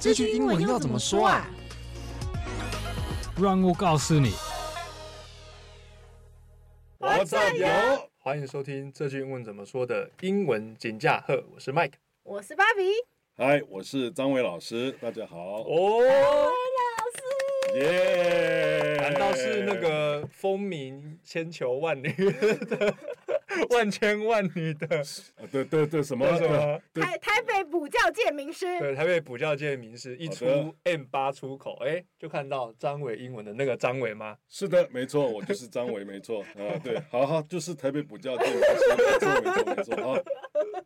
这句英文要怎么说啊？让我告诉你。我加油！欢迎收听这句英文怎么说的英文金架厚，我是 Mike，我是芭比，嗨，我是张伟老师，大家好。哦，老师，耶！难道是那个风靡千球万女的？万千万女的，对对对，什么什么？台台北补教界名师，对台北补教界名师，一出 M 八出口，哎，就看到张伟英文的那个张伟吗？是的，没错，我就是张伟，没错啊，对，好好，就是台北补教界名师，没错没错没错，啊，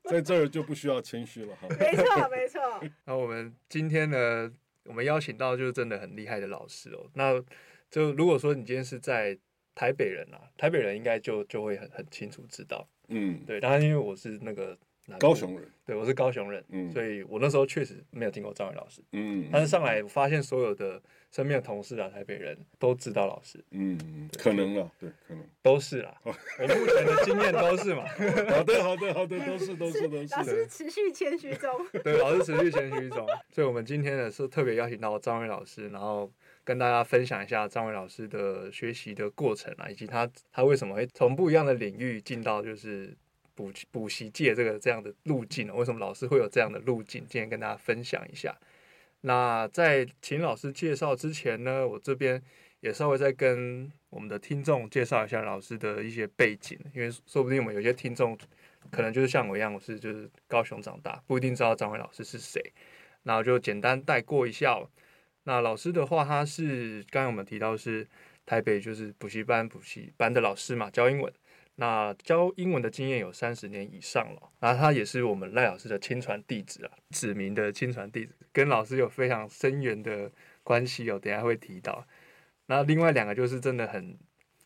在这儿就不需要谦虚了哈。没错没错。那我们今天呢，我们邀请到就是真的很厉害的老师哦。那就如果说你今天是在。台北人啊，台北人应该就就会很很清楚知道，嗯，对。当然，因为我是那个高雄人，对，我是高雄人，嗯，所以我那时候确实没有听过张伟老师，嗯。但是上来发现所有的身边的同事啊，台北人都知道老师，嗯，可能啊，对，可能都是啦。我目前的经验都是嘛。好的，好的，好的，都是，都是，都是。老师持续谦虚中，对，老师持续谦虚中。所以，我们今天呢是特别邀请到张伟老师，然后。跟大家分享一下张伟老师的学习的过程啊，以及他他为什么会从不一样的领域进到就是补补习界这个这样的路径呢？为什么老师会有这样的路径？今天跟大家分享一下。那在请老师介绍之前呢，我这边也稍微再跟我们的听众介绍一下老师的一些背景，因为说不定我们有些听众可能就是像我一样，我是就是高雄长大，不一定知道张伟老师是谁，那我就简单带过一下。那老师的话，他是刚才我们提到是台北就是补习班补习班的老师嘛，教英文。那教英文的经验有三十年以上了。那他也是我们赖老师的亲传弟子啊，指名的亲传弟子，跟老师有非常深远的关系哦。等下会提到。那另外两个就是真的很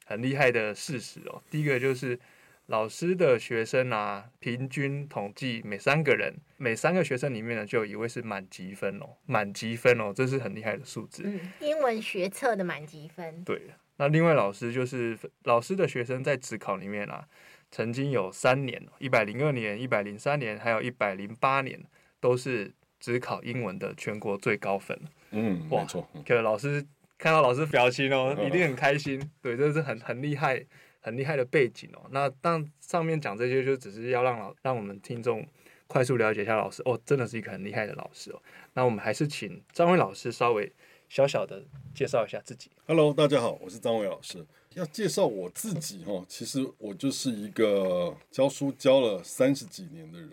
很厉害的事实哦。第一个就是。老师的学生啊，平均统计每三个人，每三个学生里面呢，就有一位是满级分哦，满级分哦，这是很厉害的数字。嗯，英文学测的满级分。对，那另外老师就是老师的学生在职考里面啊，曾经有三年，一百零二年、一百零三年，还有一百零八年，都是指考英文的全国最高分。嗯，哇没错。可老师看到老师表情哦，一定很开心。对，这是很很厉害。很厉害的背景哦，那当上面讲这些，就只是要让老让我们听众快速了解一下老师哦，真的是一个很厉害的老师哦。那我们还是请张伟老师稍微小小的介绍一下自己。Hello，大家好，我是张伟老师。要介绍我自己哦，其实我就是一个教书教了三十几年的人。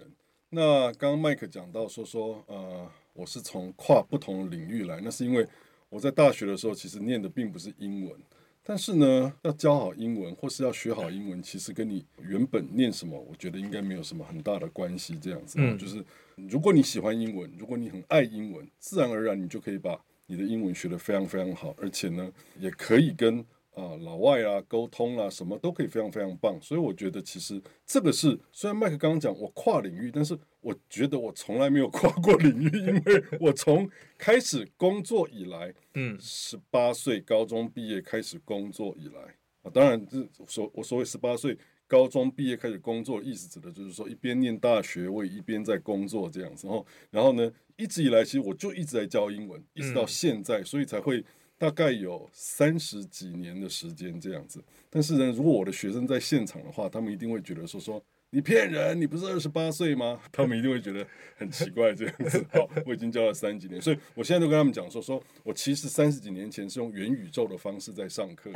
那刚刚麦克讲到说说，呃，我是从跨不同领域来，那是因为我在大学的时候其实念的并不是英文。但是呢，要教好英文或是要学好英文，其实跟你原本念什么，我觉得应该没有什么很大的关系。这样子，嗯，就是如果你喜欢英文，如果你很爱英文，自然而然你就可以把你的英文学得非常非常好，而且呢，也可以跟。啊，老外啊，沟通啊，什么都可以非常非常棒，所以我觉得其实这个是虽然麦克刚刚讲我跨领域，但是我觉得我从来没有跨过领域，因为我从开始工作以来，嗯，十八岁高中毕业开始工作以来。啊，当然这所我所谓十八岁高中毕业开始工作，意思指的就是说一边念大学，我也一边在工作这样子，然后然后呢，一直以来其实我就一直在教英文，一直到现在，所以才会。大概有三十几年的时间这样子，但是呢，如果我的学生在现场的话，他们一定会觉得说说。你骗人！你不是二十八岁吗？他们一定会觉得很奇怪这样子。好，我已经教了三十几年，所以我现在都跟他们讲说，说我其实三十几年前是用元宇宙的方式在上课，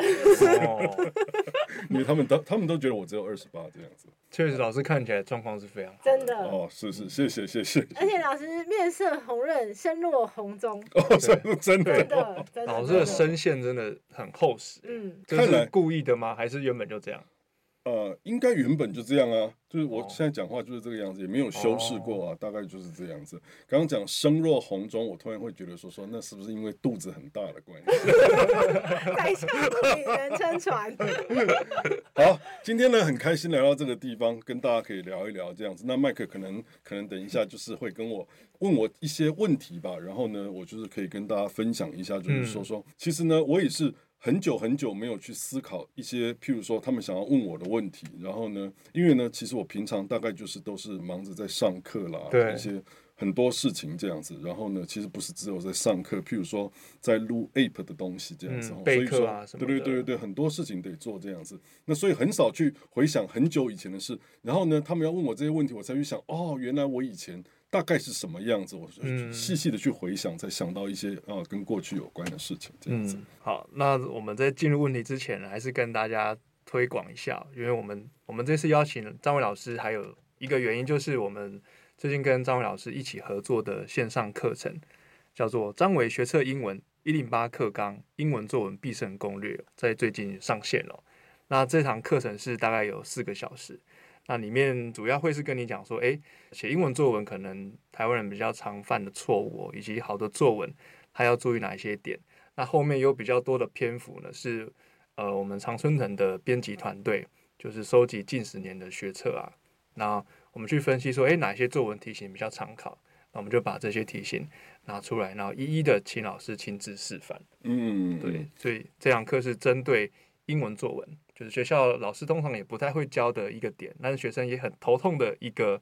哦，因为他们都他们都觉得我只有二十八这样子。确实，老师看起来状况是非常好真的哦，是是，谢谢谢谢。而且老师面色红润，声若红钟。哦，真的真的，真的，老师的声线真的很厚实。嗯，这是故意的吗？还是原本就这样？呃，应该原本就这样啊，就是我现在讲话就是这个样子，也没有修饰过啊，大概就是这样子。刚刚讲声若洪钟，我突然会觉得说说，那是不是因为肚子很大的关系？在下女人撑船。好，今天呢很开心来到这个地方，跟大家可以聊一聊这样子。那麦克可能可能等一下就是会跟我问我一些问题吧，然后呢，我就是可以跟大家分享一下，就是说说，其实呢，我也是。很久很久没有去思考一些，譬如说他们想要问我的问题，然后呢，因为呢，其实我平常大概就是都是忙着在上课啦，对一些很多事情这样子。然后呢，其实不是只有在上课，譬如说在录 app 的东西这样子。嗯、备课啊所以说，对对对对对，很多事情得做这样子。那所以很少去回想很久以前的事。然后呢，他们要问我这些问题，我才去想，哦，原来我以前。大概是什么样子？我细细的去回想，才想到一些啊跟过去有关的事情。这样子。嗯，好，那我们在进入问题之前呢，还是跟大家推广一下，因为我们我们这次邀请张伟老师，还有一个原因就是我们最近跟张伟老师一起合作的线上课程，叫做张伟学测英文一零八课纲英文作文必胜攻略，在最近上线了。那这堂课程是大概有四个小时。那里面主要会是跟你讲说，诶，写英文作文可能台湾人比较常犯的错误，以及好的作文还要注意哪一些点。那后面有比较多的篇幅呢，是呃我们常春藤的编辑团队，就是收集近十年的学测啊，那我们去分析说，诶，哪些作文题型比较常考，那我们就把这些题型拿出来，然后一一的请老师亲自示范。嗯，对，所以这堂课是针对英文作文。就是学校老师通常也不太会教的一个点，但是学生也很头痛的一个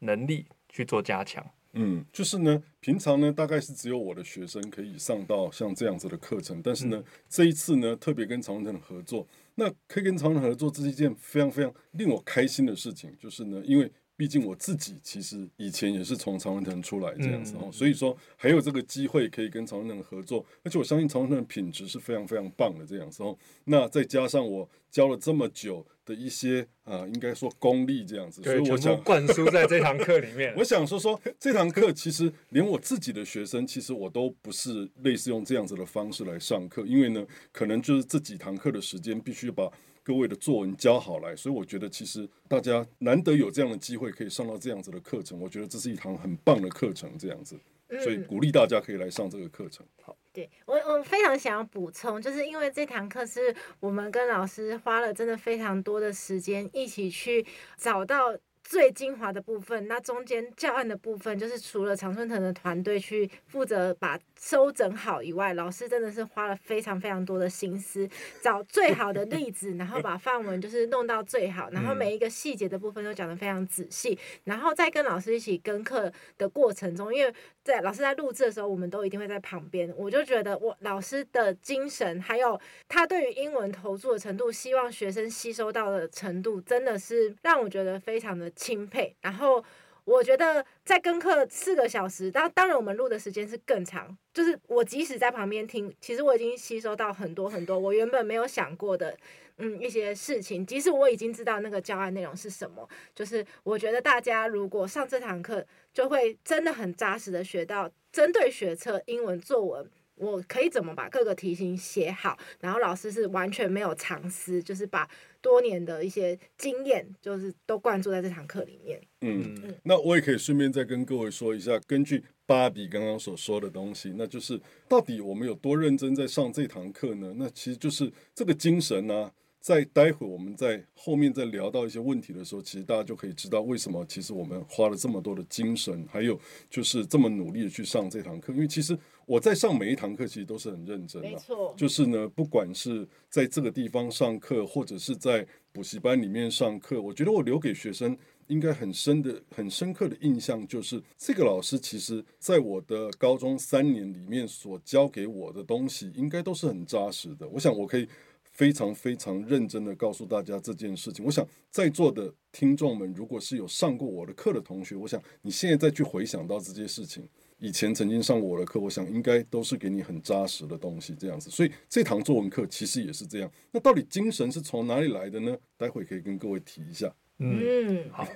能力去做加强。嗯，就是呢，平常呢大概是只有我的学生可以上到像这样子的课程，但是呢、嗯、这一次呢特别跟常城合作，那可以跟常城合作这是一件非常非常令我开心的事情，就是呢因为。毕竟我自己其实以前也是从常春藤出来这样子哦，所以说还有这个机会可以跟常春藤合作，而且我相信常春藤的品质是非常非常棒的这样子哦。那再加上我教了这么久的一些啊，应该说功力这样子，所以我想灌输在这堂课里面。我想说说这堂课其实连我自己的学生，其实我都不是类似用这样子的方式来上课，因为呢，可能就是这几堂课的时间必须把。各位的作文教好来，所以我觉得其实大家难得有这样的机会可以上到这样子的课程，我觉得这是一堂很棒的课程，这样子，所以鼓励大家可以来上这个课程。好，对我我非常想要补充，就是因为这堂课是我们跟老师花了真的非常多的时间一起去找到。最精华的部分，那中间教案的部分，就是除了常春藤的团队去负责把收整好以外，老师真的是花了非常非常多的心思，找最好的例子，然后把范文就是弄到最好，然后每一个细节的部分都讲得非常仔细，然后再跟老师一起跟课的过程中，因为在老师在录制的时候，我们都一定会在旁边，我就觉得我老师的精神，还有他对于英文投注的程度，希望学生吸收到的程度，真的是让我觉得非常的。钦佩，然后我觉得在跟课四个小时，当当然我们录的时间是更长，就是我即使在旁边听，其实我已经吸收到很多很多我原本没有想过的，嗯，一些事情。即使我已经知道那个教案内容是什么，就是我觉得大家如果上这堂课，就会真的很扎实的学到针对学测英文作文。我可以怎么把各个题型写好？然后老师是完全没有藏私，就是把多年的一些经验，就是都灌注在这堂课里面。嗯，嗯，那我也可以顺便再跟各位说一下，根据芭比刚刚所说的东西，那就是到底我们有多认真在上这堂课呢？那其实就是这个精神呢、啊。在待会我们在后面再聊到一些问题的时候，其实大家就可以知道为什么其实我们花了这么多的精神，还有就是这么努力的去上这堂课。因为其实我在上每一堂课，其实都是很认真的。没错。就是呢，不管是在这个地方上课，或者是在补习班里面上课，我觉得我留给学生应该很深的、很深刻的印象，就是这个老师其实在我的高中三年里面所教给我的东西，应该都是很扎实的。我想我可以。非常非常认真的告诉大家这件事情。我想在座的听众们，如果是有上过我的课的同学，我想你现在再去回想到这件事情，以前曾经上过我的课，我想应该都是给你很扎实的东西，这样子。所以这堂作文课其实也是这样。那到底精神是从哪里来的呢？待会可以跟各位提一下。嗯，好。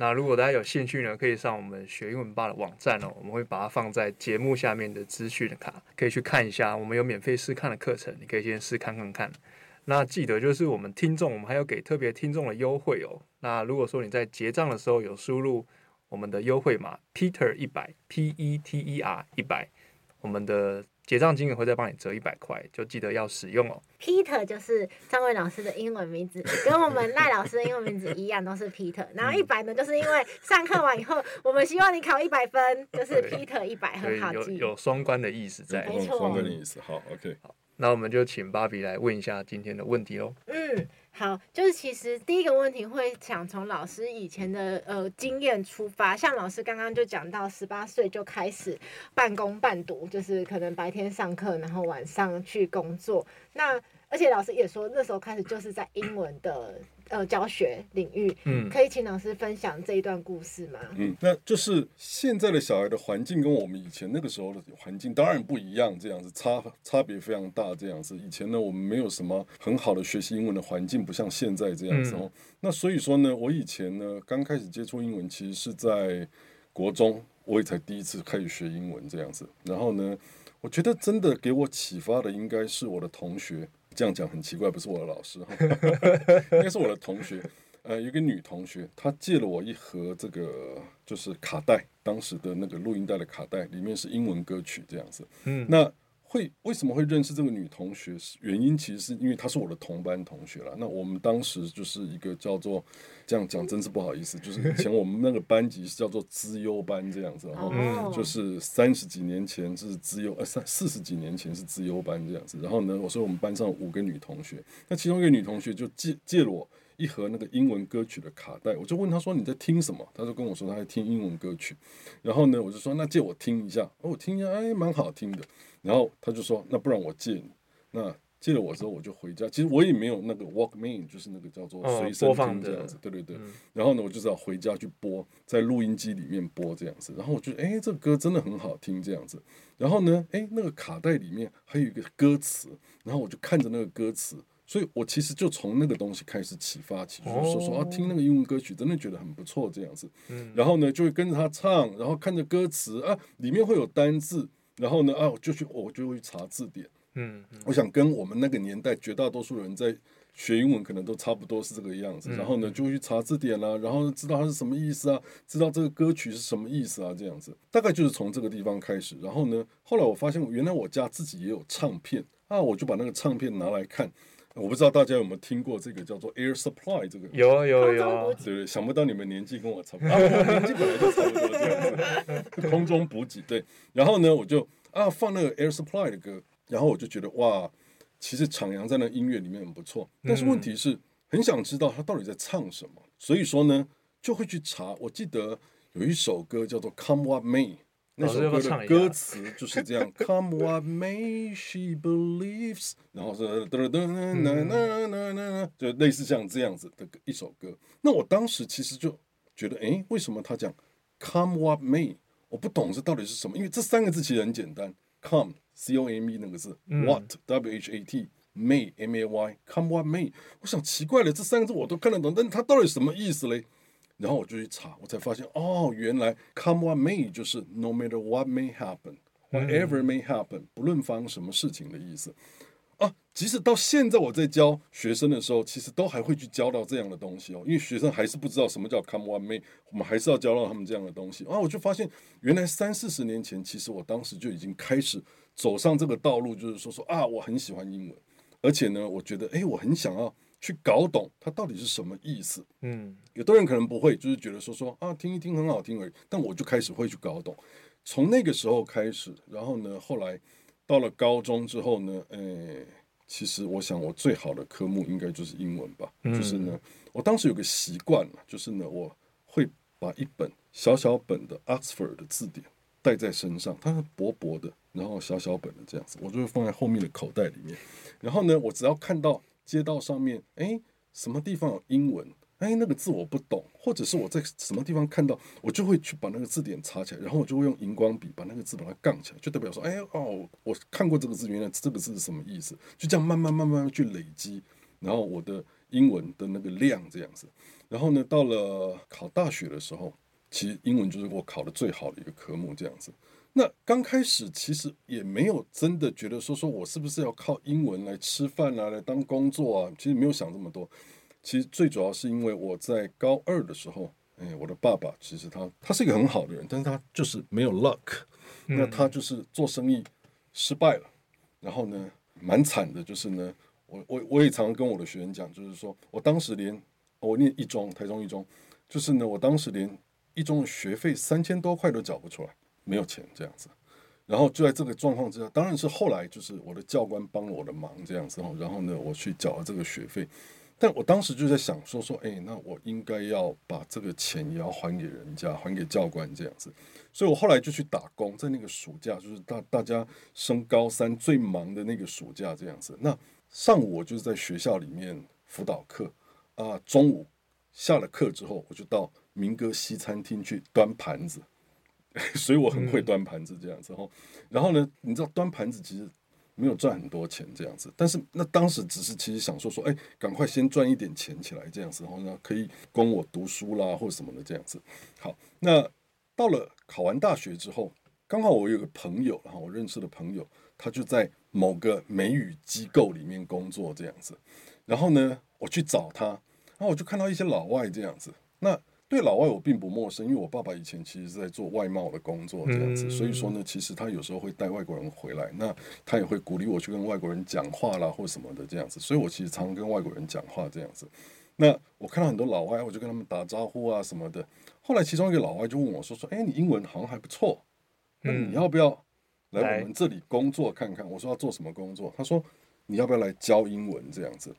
那如果大家有兴趣呢，可以上我们学英文吧的网站哦，我们会把它放在节目下面的资讯的卡，可以去看一下。我们有免费试看的课程，你可以先试看看看。那记得就是我们听众，我们还有给特别听众的优惠哦。那如果说你在结账的时候有输入我们的优惠码 Peter 一百 P E T E R 一百，我们的。结账金额会再帮你折一百块，就记得要使用哦。Peter 就是张伟老师的英文名字，跟我们赖老师的英文名字一样，都是 Peter。然后一百呢，就是因为上课完以后，我们希望你考一百分，就是 Peter 一百，很好记。有有双关的意思在，没错，双关的意思。好，OK。好，那我们就请芭比来问一下今天的问题喽。嗯。好，就是其实第一个问题会想从老师以前的呃经验出发，像老师刚刚就讲到十八岁就开始半工半读，就是可能白天上课，然后晚上去工作。那而且老师也说那时候开始就是在英文的。呃，教学领域，嗯，可以请老师分享这一段故事吗？嗯，那就是现在的小孩的环境跟我们以前那个时候的环境当然不一样，这样子差差别非常大，这样子。以前呢，我们没有什么很好的学习英文的环境，不像现在这样子哦。嗯、那所以说呢，我以前呢，刚开始接触英文，其实是在国中，我也才第一次开始学英文这样子。然后呢，我觉得真的给我启发的应该是我的同学。这样讲很奇怪，不是我的老师哈，应该是我的同学，呃，一个女同学，她借了我一盒这个就是卡带，当时的那个录音带的卡带，里面是英文歌曲这样子，嗯，那。会为什么会认识这个女同学？原因其实是因为她是我的同班同学了。那我们当时就是一个叫做这样讲，真是不好意思，就是以前我们那个班级是叫做资优班这样子，然后就是三十几年前是资优，呃三四十几年前是资优班这样子。然后呢，我说我们班上五个女同学，那其中一个女同学就借借了我一盒那个英文歌曲的卡带，我就问他说你在听什么？他就跟我说他在听英文歌曲。然后呢，我就说那借我听一下，哦，我听一下，哎，蛮好听的。然后他就说：“那不然我借你。”那借了我之后，我就回家。其实我也没有那个 Walkman，就是那个叫做随身听这样子。对对对。然后呢，我就只好回家去播，在录音机里面播这样子。然后我觉得，哎，这个歌真的很好听这样子。然后呢，哎，那个卡带里面还有一个歌词。然后我就看着那个歌词，所以我其实就从那个东西开始启发起，就是说说啊，听那个英文歌曲真的觉得很不错这样子。然后呢，就会跟着他唱，然后看着歌词啊，里面会有单字。然后呢，啊，我就去，我就会去查字典。嗯，嗯，我想跟我们那个年代绝大多数人在学英文，可能都差不多是这个样子。嗯、然后呢，就会去查字典啦、啊，然后知道它是什么意思啊，知道这个歌曲是什么意思啊，这样子。大概就是从这个地方开始。然后呢，后来我发现，原来我家自己也有唱片啊，我就把那个唱片拿来看。我不知道大家有没有听过这个叫做 Air Supply 这个？有啊有啊有啊。对对，想不到你们年纪跟我差不多，啊、我年纪本来就差不多这样子。空中补给对，然后呢，我就啊放那个 Air Supply 的歌，然后我就觉得哇，其实徜徉在那音乐里面很不错。但是问题是，很想知道他到底在唱什么，所以说呢，就会去查。我记得有一首歌叫做 Come What May。那首歌的歌词就是这样，Come what may she believes，然后是噔噔噔噔噔噔噔，就类似像这样子的一首歌。那我当时其实就觉得，哎，为什么他讲 Come what may？我不懂这到底是什么，因为这三个字其实很简单，Come C O M E 那个字，What W H A T May M A Y，Come what may？我想奇怪了，这三个字我都看得懂，但它到底什么意思嘞？然后我就去查，我才发现哦，原来 come what may 就是 no matter what may happen，whatever may happen，不论发生什么事情的意思啊。即使到现在我在教学生的时候，其实都还会去教到这样的东西哦，因为学生还是不知道什么叫 come what may，我们还是要教到他们这样的东西啊。我就发现，原来三四十年前，其实我当时就已经开始走上这个道路，就是说说啊，我很喜欢英文，而且呢，我觉得哎，我很想要。去搞懂它到底是什么意思。嗯，有的人可能不会，就是觉得说说啊，听一听很好听而已。但我就开始会去搞懂。从那个时候开始，然后呢，后来到了高中之后呢，诶、哎，其实我想我最好的科目应该就是英文吧。嗯、就是呢，我当时有个习惯，就是呢，我会把一本小小本的 Oxford 的字典带在身上，它是薄薄的，然后小小本的这样子，我就会放在后面的口袋里面。然后呢，我只要看到。街道上面，哎，什么地方有英文？哎，那个字我不懂，或者是我在什么地方看到，我就会去把那个字典查起来，然后我就会用荧光笔把那个字把它杠起来，就代表说，哎哦，我看过这个字，原来这个字是什么意思？就这样慢慢慢慢去累积，然后我的英文的那个量这样子。然后呢，到了考大学的时候，其实英文就是我考的最好的一个科目这样子。那刚开始其实也没有真的觉得说说我是不是要靠英文来吃饭啊，来当工作啊，其实没有想这么多。其实最主要是因为我在高二的时候，哎，我的爸爸其实他他是一个很好的人，但是他就是没有 luck，那他就是做生意失败了，然后呢，蛮惨的，就是呢，我我我也常常跟我的学员讲，就是说我当时连我念一中，台中一中，就是呢，我当时连一中的学费三千多块都缴不出来。没有钱这样子，然后就在这个状况之下，当然是后来就是我的教官帮了我的忙这样子哈，然后呢，我去缴了这个学费。但我当时就在想说说，哎，那我应该要把这个钱也要还给人家，还给教官这样子。所以我后来就去打工，在那个暑假，就是大大家升高三最忙的那个暑假这样子。那上午我就是在学校里面辅导课啊，中午下了课之后，我就到民歌西餐厅去端盘子，所以我很会端盘子这样子。然后，然后呢，你知道端盘子其实。没有赚很多钱这样子，但是那当时只是其实想说说，哎，赶快先赚一点钱起来这样子，然后呢可以供我读书啦或者什么的这样子。好，那到了考完大学之后，刚好我有个朋友，然后我认识的朋友，他就在某个美语机构里面工作这样子，然后呢我去找他，然后我就看到一些老外这样子，那。对老外我并不陌生，因为我爸爸以前其实是在做外贸的工作这样子，嗯、所以说呢，其实他有时候会带外国人回来，那他也会鼓励我去跟外国人讲话啦或什么的这样子，所以我其实常常跟外国人讲话这样子。那我看到很多老外，我就跟他们打招呼啊什么的。后来其中一个老外就问我说说，哎，你英文好像还不错，那你要不要来我们这里工作看看？我说要做什么工作？他说你要不要来教英文这样子？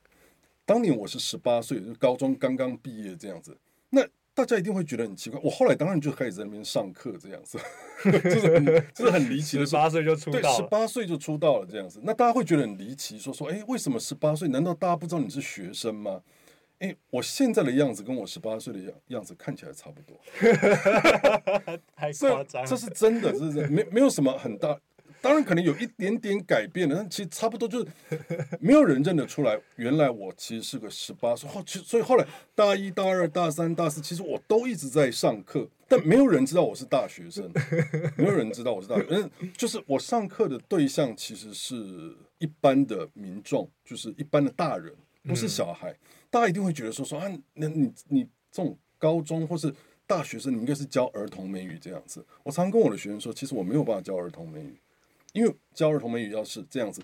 当年我是十八岁，就高中刚刚毕业这样子，那。大家一定会觉得很奇怪，我后来当然就开始在那边上课这样子，这是很这是很离奇的。十八岁就出道，对，十八岁就出道了这样子。那大家会觉得很离奇，说说，哎，为什么十八岁？难道大家不知道你是学生吗？哎，我现在的样子跟我十八岁的样样子看起来差不多，太夸张，这是真的，这是没没有什么很大。当然可能有一点点改变了，但其实差不多就是 没有人认得出来。原来我其实是个十八岁后，其所以后来大一、大二、大三、大四，其实我都一直在上课，但没有人知道我是大学生，没有人知道我是大学生。就是我上课的对象其实是一般的民众，就是一般的大人，不是小孩。大家一定会觉得说说啊，那你你这种高中或是大学生，你应该是教儿童美语这样子。我常跟我的学生说，其实我没有办法教儿童美语。因为教儿童美语要是这样子，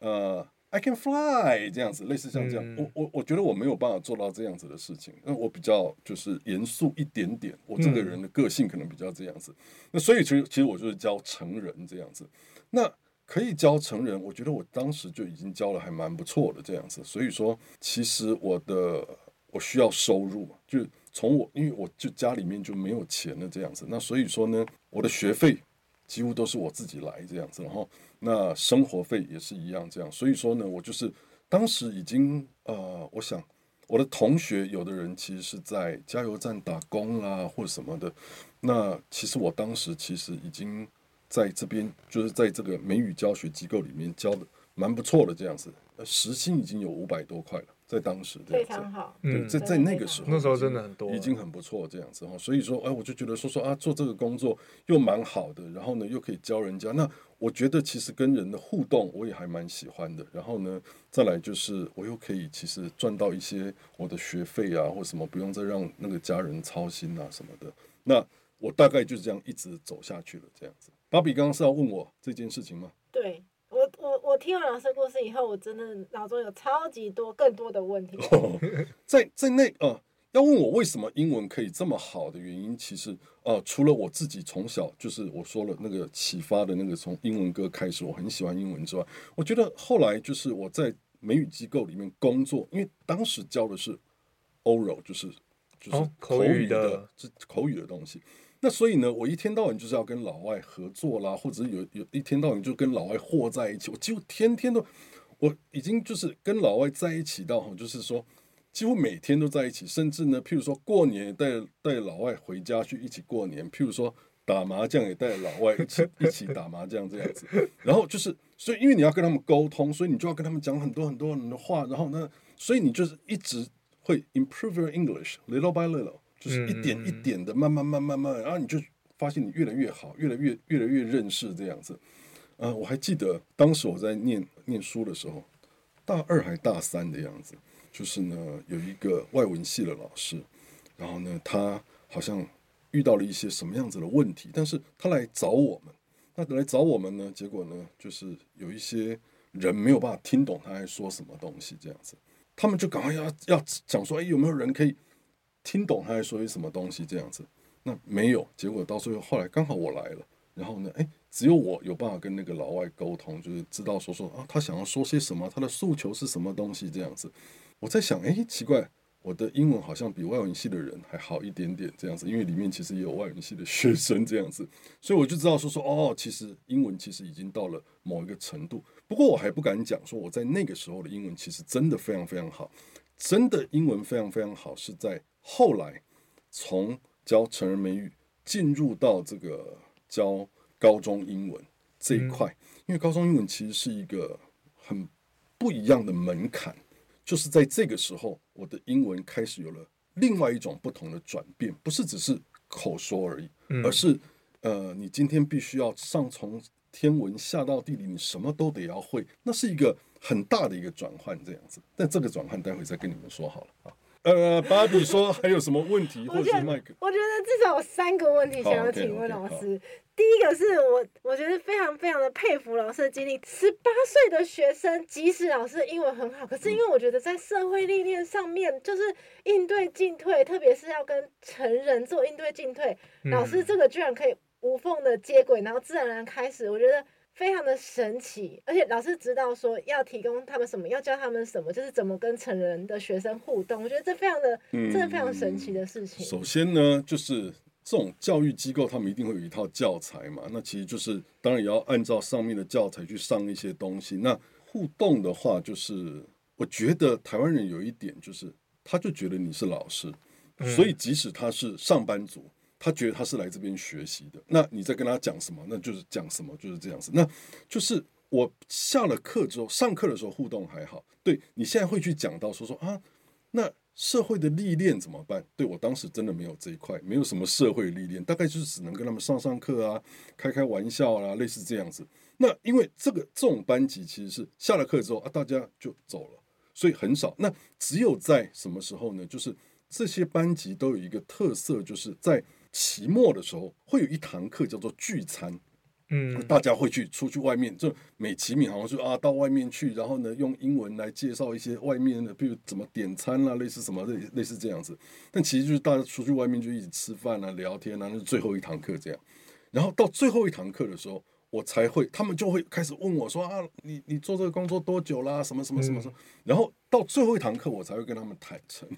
呃，I can fly 这样子，类似像这样，嗯、我我我觉得我没有办法做到这样子的事情，那我比较就是严肃一点点，我这个人的个性可能比较这样子，嗯、那所以其实其实我就是教成人这样子，那可以教成人，我觉得我当时就已经教了还蛮不错的这样子，所以说其实我的我需要收入，就从我因为我就家里面就没有钱了这样子，那所以说呢，我的学费。几乎都是我自己来这样子，然后那生活费也是一样这样，所以说呢，我就是当时已经呃，我想我的同学有的人其实是在加油站打工啦，或什么的，那其实我当时其实已经在这边就是在这个美语教学机构里面教的蛮不错的这样子，时薪已经有五百多块了。在当时，非常好。对，在在那个时候，那时候真的很多，已经很不错这样子哈。所以说，哎，我就觉得说说啊，做这个工作又蛮好的，然后呢，又可以教人家。那我觉得其实跟人的互动，我也还蛮喜欢的。然后呢，再来就是我又可以其实赚到一些我的学费啊，或什么，不用再让那个家人操心啊什么的。那我大概就是这样一直走下去了，这样子。芭比刚刚是要问我这件事情吗？对。我我我听完老师的故事以后，我真的脑中有超级多更多的问题。哦、在在那呃，要问我为什么英文可以这么好的原因，其实呃，除了我自己从小就是我说了那个启发的那个从英文歌开始，我很喜欢英文之外，我觉得后来就是我在美语机构里面工作，因为当时教的是 oral，就是就是口语的，这、哦、口语的东西。那所以呢，我一天到晚就是要跟老外合作啦，或者有有一天到晚就跟老外和在一起。我几乎天天都，我已经就是跟老外在一起到，就是说几乎每天都在一起。甚至呢，譬如说过年带带老外回家去一起过年，譬如说打麻将也带老外一起一起打麻将这样子。然后就是，所以因为你要跟他们沟通，所以你就要跟他们讲很多很多很多话。然后呢，所以你就是一直会 improve your English little by little。就是一点一点的，慢慢慢慢慢，然后你就发现你越来越好，越来越越来越认识这样子。呃，我还记得当时我在念念书的时候，大二还大三的样子，就是呢有一个外文系的老师，然后呢他好像遇到了一些什么样子的问题，但是他来找我们，那来找我们呢，结果呢就是有一些人没有办法听懂他在说什么东西这样子，他们就赶快要要讲说，哎，有没有人可以？听懂他在说些什么东西这样子，那没有，结果到最后后来刚好我来了，然后呢，哎，只有我有办法跟那个老外沟通，就是知道说说啊，他想要说些什么，他的诉求是什么东西这样子。我在想，哎，奇怪。我的英文好像比外文系的人还好一点点，这样子，因为里面其实也有外文系的学生这样子，所以我就知道说说哦，其实英文其实已经到了某一个程度。不过我还不敢讲说我在那个时候的英文其实真的非常非常好，真的英文非常非常好，是在后来从教成人美语进入到这个教高中英文这一块，因为高中英文其实是一个很不一样的门槛。就是在这个时候，我的英文开始有了另外一种不同的转变，不是只是口说而已，而是呃，你今天必须要上从天文下到地理，你什么都得要会，那是一个很大的一个转换，这样子。但这个转换待会再跟你们说好了啊。呃，芭比说还有什么问题，或者是麦克？我觉得至少有三个问题想要请问老师。第一个是我，我觉得非常非常的佩服老师的经历。十八岁的学生，即使老师英文很好，可是因为我觉得在社会历练上面，就是应对进退，特别是要跟成人做应对进退，老师这个居然可以无缝的接轨，然后自然而然开始，我觉得。非常的神奇，而且老师知道说要提供他们什么，要教他们什么，就是怎么跟成人的学生互动。我觉得这非常的，真的非常神奇的事情。嗯，首先呢，就是这种教育机构，他们一定会有一套教材嘛。那其实就是当然也要按照上面的教材去上一些东西。那互动的话，就是我觉得台湾人有一点就是，他就觉得你是老师，所以即使他是上班族。他觉得他是来这边学习的，那你在跟他讲什么？那就是讲什么，就是这样子。那就是我下了课之后，上课的时候互动还好。对，你现在会去讲到说说啊，那社会的历练怎么办？对，我当时真的没有这一块，没有什么社会历练，大概就是只能跟他们上上课啊，开开玩笑啊，类似这样子。那因为这个这种班级其实是下了课之后啊，大家就走了，所以很少。那只有在什么时候呢？就是这些班级都有一个特色，就是在。期末的时候会有一堂课叫做聚餐，嗯，大家会去出去外面，就美其名好像是啊，到外面去，然后呢用英文来介绍一些外面的，比如怎么点餐啦，类似什么类类似这样子。但其实就是大家出去外面就一起吃饭啊、聊天啊，那是最后一堂课这样。然后到最后一堂课的时候，我才会，他们就会开始问我说啊，你你做这个工作多久啦？什么什么什么什么？然后到最后一堂课，我才会跟他们坦诚，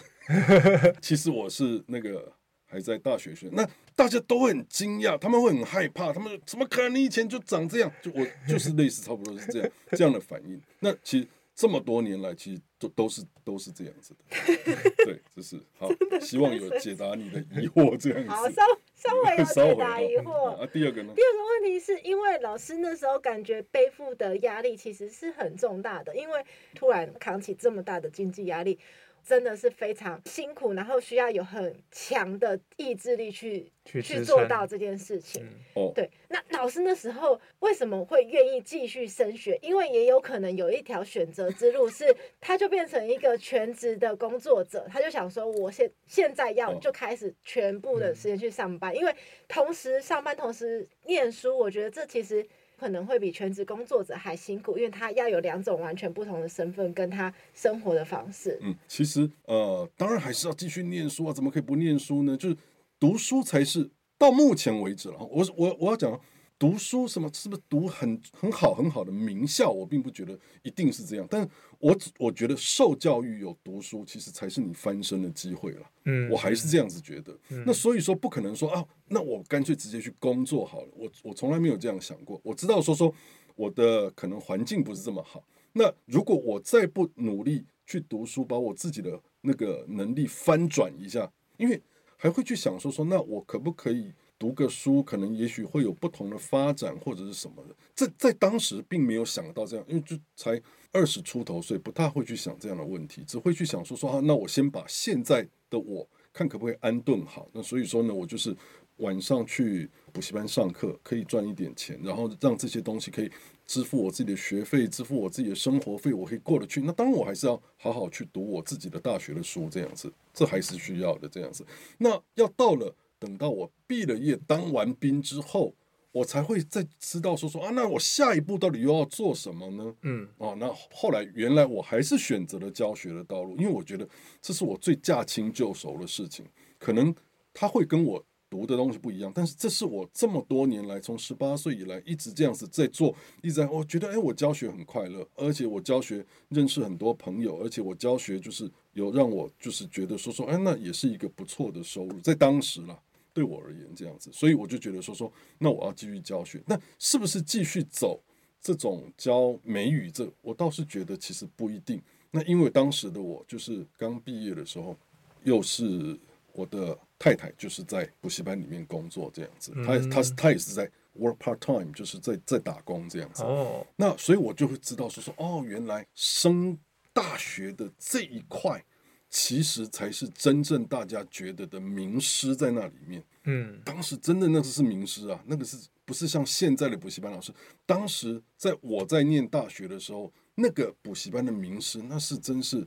其实我是那个。还在大学学，那大家都会很惊讶，他们会很害怕，他们说怎么可能？你以前就长这样？就我就是类似差不多是这样 这样的反应。那其实这么多年来，其实都都是都是这样子的。对，就是好，希望有解答你的疑惑这样子。好，稍稍微有 解答疑惑。啊，第二个呢？第二个问题是因为老师那时候感觉背负的压力其实是很重大的，因为突然扛起这么大的经济压力。真的是非常辛苦，然后需要有很强的意志力去去，去做到这件事情。嗯、对，那老师那时候为什么会愿意继续升学？因为也有可能有一条选择之路是，他就变成一个全职的工作者，他就想说，我现现在要就开始全部的时间去上班，哦、因为同时上班同时念书，我觉得这其实。可能会比全职工作者还辛苦，因为他要有两种完全不同的身份，跟他生活的方式。嗯，其实呃，当然还是要继续念书啊，怎么可以不念书呢？就是读书才是到目前为止了。我我我要讲。读书什么是不是读很很好很好的名校？我并不觉得一定是这样，但我我觉得受教育有读书，其实才是你翻身的机会了。嗯，我还是这样子觉得。嗯，那所以说不可能说啊，那我干脆直接去工作好了。我我从来没有这样想过。我知道说说我的可能环境不是这么好。那如果我再不努力去读书，把我自己的那个能力翻转一下，因为还会去想说说，那我可不可以？读个书，可能也许会有不同的发展，或者是什么的。这在当时并没有想到这样，因为就才二十出头，所以不太会去想这样的问题，只会去想说说啊，那我先把现在的我看可不可以安顿好。那所以说呢，我就是晚上去补习班上课，可以赚一点钱，然后让这些东西可以支付我自己的学费，支付我自己的生活费，我可以过得去。那当然，我还是要好好去读我自己的大学的书，这样子，这还是需要的。这样子，那要到了。等到我毕了业、当完兵之后，我才会再知道说说啊，那我下一步到底又要做什么呢？嗯，哦，那后来原来我还是选择了教学的道路，因为我觉得这是我最驾轻就熟的事情。可能他会跟我读的东西不一样，但是这是我这么多年来，从十八岁以来一直这样子在做，一直在我觉得，哎，我教学很快乐，而且我教学认识很多朋友，而且我教学就是有让我就是觉得说说，哎，那也是一个不错的收入，在当时啦，对我而言这样子，所以我就觉得说说，那我要继续教学，那是不是继续走这种教美语这？我倒是觉得其实不一定。那因为当时的我就是刚毕业的时候，又是我的。太太就是在补习班里面工作这样子，她她是她也是在 work part time，就是在在打工这样子。哦，那所以我就会知道说说哦，原来升大学的这一块，其实才是真正大家觉得的名师在那里面。嗯，当时真的那个是名师啊，那个是不是像现在的补习班老师？当时在我在念大学的时候，那个补习班的名师，那是真是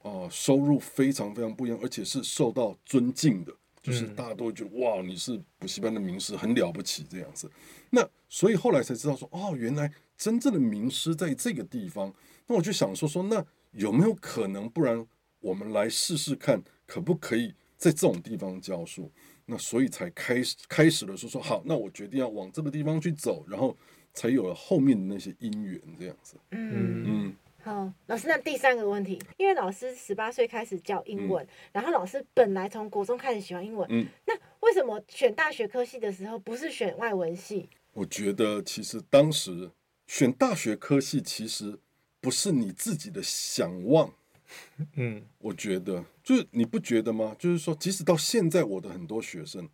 哦、呃，收入非常非常不一样，而且是受到尊敬的。就是大家都会觉得哇，你是补习班的名师，很了不起这样子。那所以后来才知道说，哦，原来真正的名师在这个地方。那我就想说说，那有没有可能，不然我们来试试看，可不可以在这种地方教书？那所以才开始开始的时候说好，那我决定要往这个地方去走，然后才有了后面的那些因缘这样子。嗯嗯。好，老师，那第三个问题，因为老师十八岁开始教英文，嗯、然后老师本来从国中开始喜欢英文，嗯，那为什么选大学科系的时候不是选外文系？我觉得其实当时选大学科系其实不是你自己的想望，嗯，我觉得就是你不觉得吗？就是说，即使到现在，我的很多学生，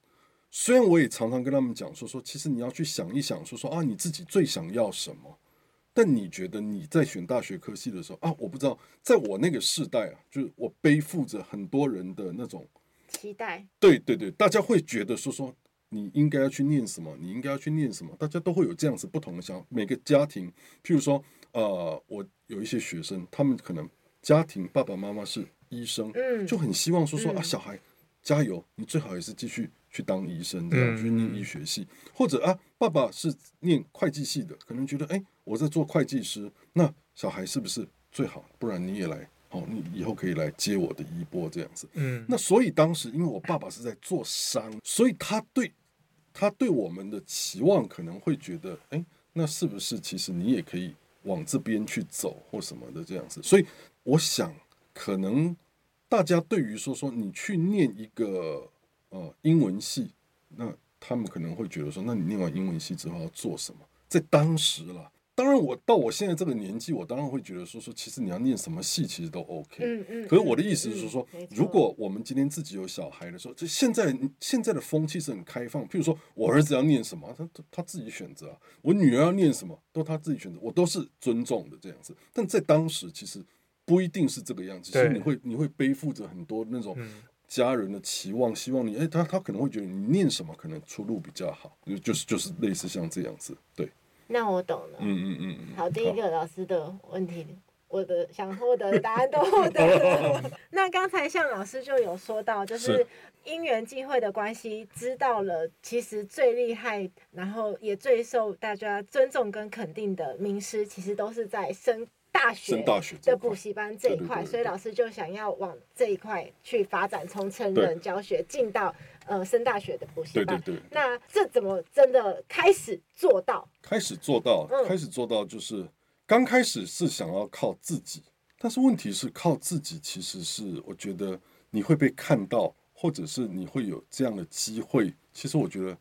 虽然我也常常跟他们讲说说，其实你要去想一想，说说啊，你自己最想要什么。但你觉得你在选大学科系的时候啊，我不知道，在我那个世代啊，就是我背负着很多人的那种期待。对对对，大家会觉得说说你应该要去念什么，你应该要去念什么，大家都会有这样子不同的想法。每个家庭，譬如说，呃，我有一些学生，他们可能家庭爸爸妈妈是医生，嗯，就很希望说说啊，小孩加油，你最好也是继续。去当医生，这样去念医学系，或者啊，爸爸是念会计系的，可能觉得哎，我在做会计师，那小孩是不是最好？不然你也来，哦，你以后可以来接我的衣钵这样子。嗯，那所以当时因为我爸爸是在做商，所以他对他对我们的期望可能会觉得，哎，那是不是其实你也可以往这边去走或什么的这样子？所以我想，可能大家对于说说你去念一个。呃，英文系，那他们可能会觉得说，那你念完英文系之后要做什么？在当时啦，当然我到我现在这个年纪，我当然会觉得说说，其实你要念什么系，其实都 OK。嗯嗯。可是我的意思是说，如果我们今天自己有小孩的时候，就现在现在的风气是很开放。譬如说我儿子要念什么，他他他自己选择啊；我女儿要念什么，都他自己选择，我都是尊重的这样子。但在当时，其实不一定是这个样子，其实你会你会背负着很多那种。家人的期望，希望你，哎，他他可能会觉得你念什么可能出路比较好，就是就是类似像这样子，对。那我懂了。嗯嗯嗯嗯。好，第一个老师的问题，我的想获得的答案都获得了。那刚才向老师就有说到，就是因缘际会的关系，知道了其实最厉害，然后也最受大家尊重跟肯定的名师，其实都是在升。大学的补习班这一块，所以老师就想要往这一块去发展，从成人教学进到呃升大学的补习班。对对对。那这怎么真的开始做到？开始做到，开始做到，就是刚开始是想要靠自己，但是问题是靠自己，其实是我觉得你会被看到，或者是你会有这样的机会。其实我觉得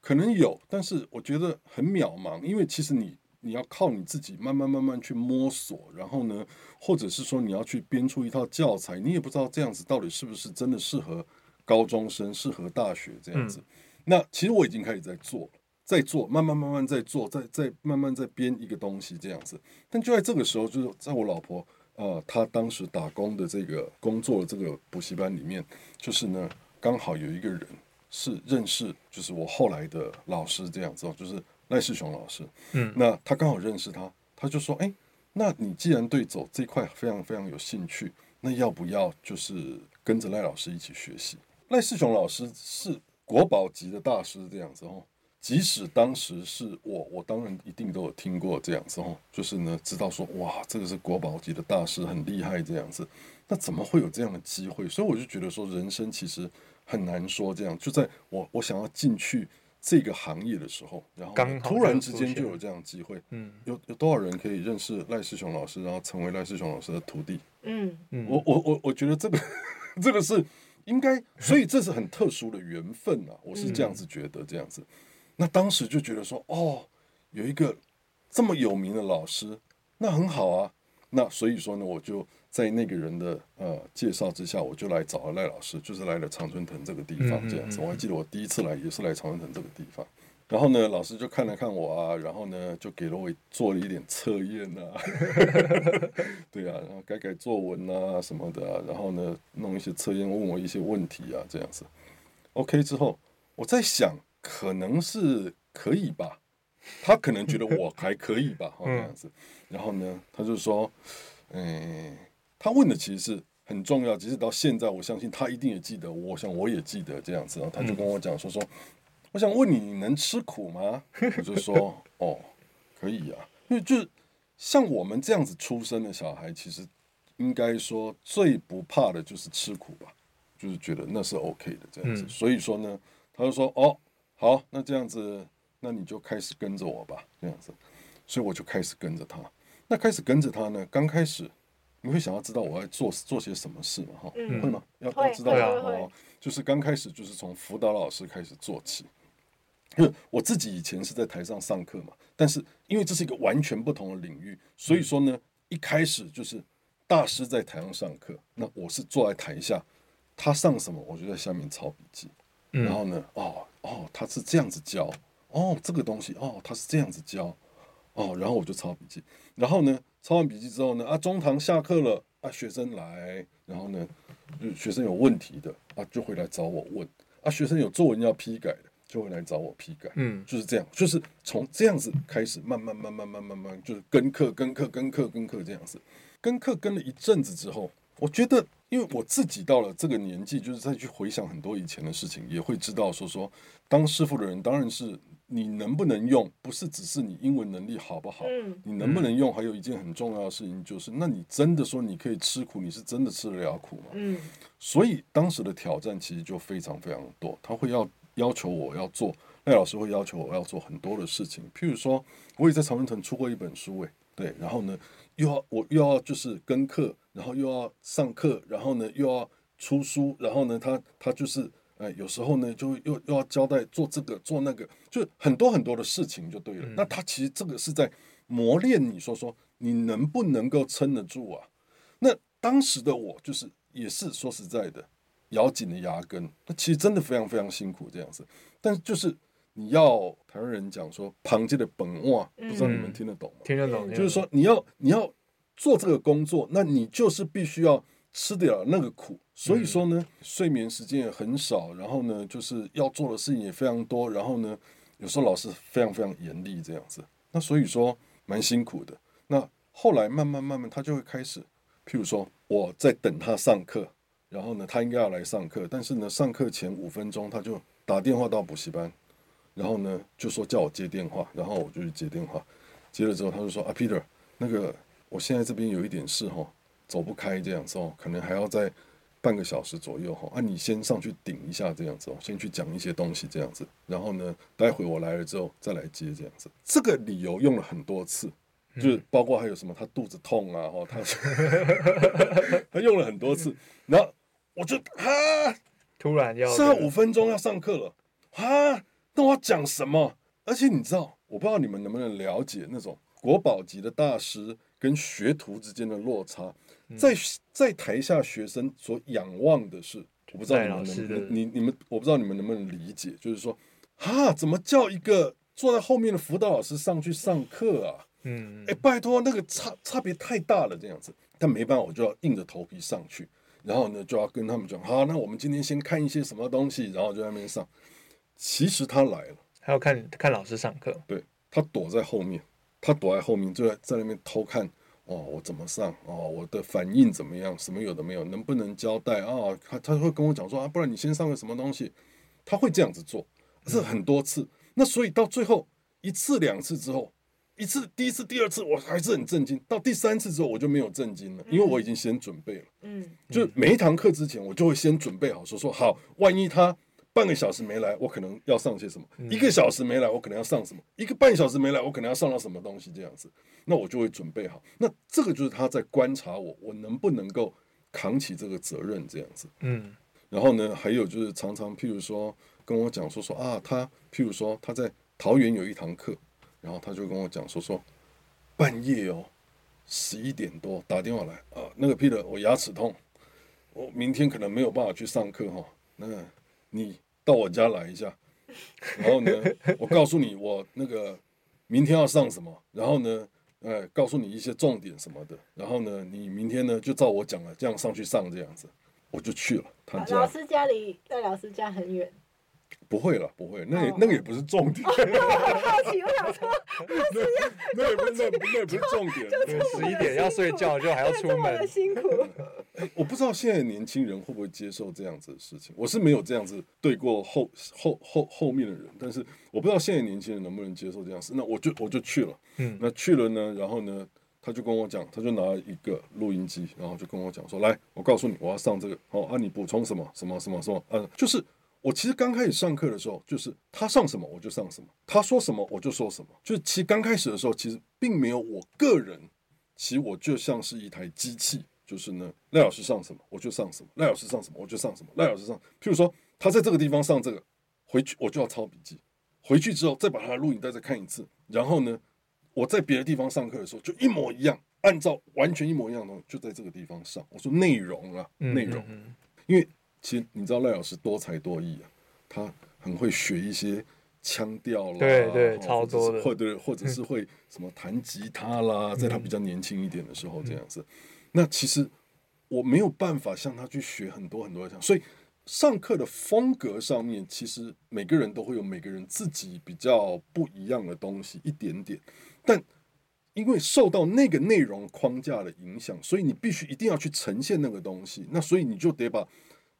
可能有，但是我觉得很渺茫，因为其实你。你要靠你自己慢慢慢慢去摸索，然后呢，或者是说你要去编出一套教材，你也不知道这样子到底是不是真的适合高中生、适合大学这样子。嗯、那其实我已经开始在做，在做，慢慢慢慢在做，在在慢慢在编一个东西这样子。但就在这个时候，就是在我老婆呃，她当时打工的这个工作的这个补习班里面，就是呢，刚好有一个人是认识，就是我后来的老师这样子，就是。赖世雄老师，嗯，那他刚好认识他，他就说，哎，那你既然对走这块非常非常有兴趣，那要不要就是跟着赖老师一起学习？赖世雄老师是国宝级的大师，这样子哦。即使当时是我，我当然一定都有听过这样子哦，就是呢，知道说，哇，这个是国宝级的大师，很厉害这样子。那怎么会有这样的机会？所以我就觉得说，人生其实。很难说这样。就在我我想要进去这个行业的时候，然后突然之间就有这样机会。嗯，有有多少人可以认识赖世雄老师，然后成为赖世雄老师的徒弟？嗯嗯我我我我觉得这个 这个是应该，所以这是很特殊的缘分啊！我是这样子觉得，这样子。那当时就觉得说，哦，有一个这么有名的老师，那很好啊。那所以说呢，我就在那个人的呃介绍之下，我就来找了赖老师，就是来了常春藤这个地方这样子。我还记得我第一次来也是来常春藤这个地方。然后呢，老师就看了看我啊，然后呢就给了我做了一点测验啊，对啊，然后改改作文啊什么的啊，然后呢弄一些测验，问我一些问题啊这样子。OK 之后，我在想可能是可以吧。他可能觉得我还可以吧，这样子。然后呢，他就说，嗯，他问的其实是很重要，即使到现在，我相信他一定也记得。我想我也记得这样子。然后他就跟我讲说说，我想问你，你能吃苦吗？我就说，哦，可以啊。因为就是像我们这样子出生的小孩，其实应该说最不怕的就是吃苦吧，就是觉得那是 OK 的这样子。所以说呢，他就说，哦，好，那这样子。那你就开始跟着我吧，这样子，所以我就开始跟着他。那开始跟着他呢，刚开始你会想要知道我要做做些什么事嘛？哈、嗯，会吗？要要知道哦，就是刚开始就是从辅导老师开始做起。因为我自己以前是在台上上课嘛，但是因为这是一个完全不同的领域，所以说呢，一开始就是大师在台上上课，那我是坐在台下，他上什么我就在下面抄笔记。然后呢，哦哦，他是这样子教。哦，这个东西哦，他是这样子教，哦，然后我就抄笔记，然后呢，抄完笔记之后呢，啊，中堂下课了，啊，学生来，然后呢，就学生有问题的啊，就会来找我问，啊，学生有作文要批改的，就会来找我批改，嗯，就是这样，就是从这样子开始，慢慢慢慢慢慢慢，就是跟课跟课跟课跟课这样子，跟课跟了一阵子之后，我觉得，因为我自己到了这个年纪，就是再去回想很多以前的事情，也会知道说说，当师傅的人当然是。你能不能用，不是只是你英文能力好不好？嗯，你能不能用，还有一件很重要的事情就是，那你真的说你可以吃苦，你是真的吃得了苦吗？嗯，所以当时的挑战其实就非常非常多，他会要要求我要做，赖老师会要求我要做很多的事情，譬如说，我也在常春藤出过一本书，诶，对，然后呢，又要我又要就是跟课，然后又要上课，然后呢又要出书，然后呢，他他就是。哎，有时候呢，就又又要交代做这个做那个，就很多很多的事情就对了。嗯、那他其实这个是在磨练你，说说你能不能够撑得住啊？那当时的我就是也是说实在的，咬紧了牙根。那其实真的非常非常辛苦这样子。但就是你要台湾人讲说旁街的本哇，不知道你们听得懂吗？听得懂。就是说你要你要做这个工作，那你就是必须要。吃得了那个苦，所以说呢，嗯、睡眠时间也很少，然后呢，就是要做的事情也非常多，然后呢，有时候老师非常非常严厉这样子，那所以说蛮辛苦的。那后来慢慢慢慢，他就会开始，譬如说我在等他上课，然后呢，他应该要来上课，但是呢，上课前五分钟他就打电话到补习班，然后呢，就说叫我接电话，然后我就去接电话，接了之后他就说啊，Peter，那个我现在这边有一点事哈。走不开这样子哦，可能还要在半个小时左右哈。啊，你先上去顶一下这样子哦，先去讲一些东西这样子。然后呢，待会我来了之后再来接这样子。这个理由用了很多次，就是包括还有什么他肚子痛啊，哈，他 他用了很多次。然后我就啊，突然要剩下五分钟要上课了啊，那我要讲什么？而且你知道，我不知道你们能不能了解那种国宝级的大师跟学徒之间的落差。在在台下，学生所仰望的是，我不知道你们能你你们，我不知道你们能不能理解，就是说，哈，怎么叫一个坐在后面的辅导老师上去上课啊？嗯，哎，拜托，那个差差别太大了，这样子。但没办法，我就要硬着头皮上去，然后呢，就要跟他们讲，好，那我们今天先看一些什么东西，然后就在那边上。其实他来了，还要看看老师上课，对，他躲在后面，他躲在后面，就在在那边偷看。哦，我怎么上？哦，我的反应怎么样？什么有的没有？能不能交代啊？他他会跟我讲说啊，不然你先上个什么东西？他会这样子做，是很多次。那所以到最后一次两次之后，一次、第一次、第二次，我还是很震惊。到第三次之后，我就没有震惊了，因为我已经先准备了。嗯，就每一堂课之前，我就会先准备好，说说好，万一他半个小时没来，我可能要上些什么；一个小时没来，我可能要上什么；一个半小时没来，我可能要上到什么东西，这样子，那我就会准备好。那这个就是他在观察我，我能不能够扛起这个责任，这样子。嗯，然后呢，还有就是常常譬如说跟我讲说说啊，他譬如说他在桃园有一堂课。然后他就跟我讲说说，半夜哦，十一点多打电话来啊，那个 Peter，我牙齿痛，我明天可能没有办法去上课哈，那你到我家来一下，然后呢，我告诉你我那个明天要上什么，然后呢，哎，告诉你一些重点什么的，然后呢，你明天呢就照我讲了这样上去上这样子，我就去了他家。老师家里在老师家很远。不会了，不会，那也那个也不是重点。好奇，我想说，那也不是那那也不是重点。十一点要睡觉，就还要出门，辛苦。哎，我不知道现在年轻人会不会接受这样子的事情。我是没有这样子对过后后后后面的人，但是我不知道现在年轻人能不能接受这样子。那我就我就去了，嗯，那去了呢，然后呢，他就跟我讲，他就拿一个录音机，然后就跟我讲说，来，我告诉你，我要上这个，哦，啊，你补充什么什么什么什么，嗯，就是。我其实刚开始上课的时候，就是他上什么我就上什么，他说什么我就说什么。就是其实刚开始的时候，其实并没有我个人，其实我就像是一台机器，就是呢，赖老师上什么我就上什么，赖老师上什么我就上什么，赖老师上。譬如说他在这个地方上这个，回去我就要抄笔记，回去之后再把他的录影带再看一次，然后呢，我在别的地方上课的时候就一模一样，按照完全一模一样的东西就在这个地方上。我说内容啊，内容，因为。其实你知道赖老师多才多艺啊，他很会学一些腔调啦，对对，超多的，或者或者是会 什么弹吉他啦，在他比较年轻一点的时候这样子。那其实我没有办法向他去学很多很多的，所以上课的风格上面，其实每个人都会有每个人自己比较不一样的东西一点点，但因为受到那个内容框架的影响，所以你必须一定要去呈现那个东西，那所以你就得把。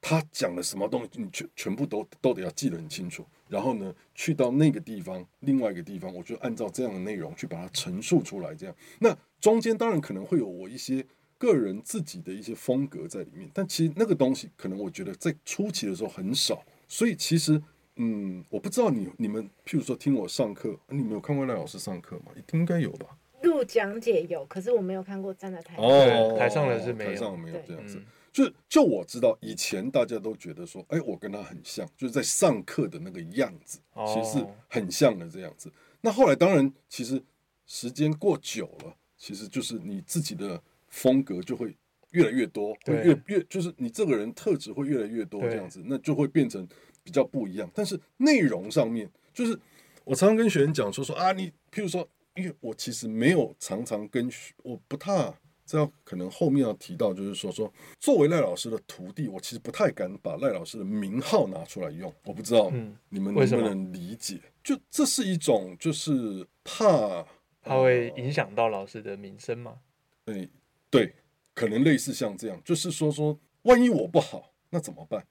他讲了什么东西，你全全部都都得要记得很清楚。然后呢，去到那个地方，另外一个地方，我就按照这样的内容去把它陈述出来。这样，那中间当然可能会有我一些个人自己的一些风格在里面，但其实那个东西可能我觉得在初期的时候很少。所以其实，嗯，我不知道你你们，譬如说听我上课，你没有看过赖老师上课吗？应该有吧？录讲解有，可是我没有看过站在台上。哦，台上的是没有，台上没有这样子。嗯就就我知道，以前大家都觉得说，哎，我跟他很像，就是在上课的那个样子，其实是很像的这样子。那后来当然，其实时间过久了，其实就是你自己的风格就会越来越多，会越越就是你这个人特质会越来越多这样子，那就会变成比较不一样。但是内容上面，就是我常常跟学员讲说说啊，你譬如说，因为我其实没有常常跟我不太。这要可能后面要提到，就是说说作为赖老师的徒弟，我其实不太敢把赖老师的名号拿出来用。我不知道你们能不能理解？就这是一种，就是怕他会影响到老师的名声吗？对对，可能类似像这样，就是说说万一我不好，那怎么办？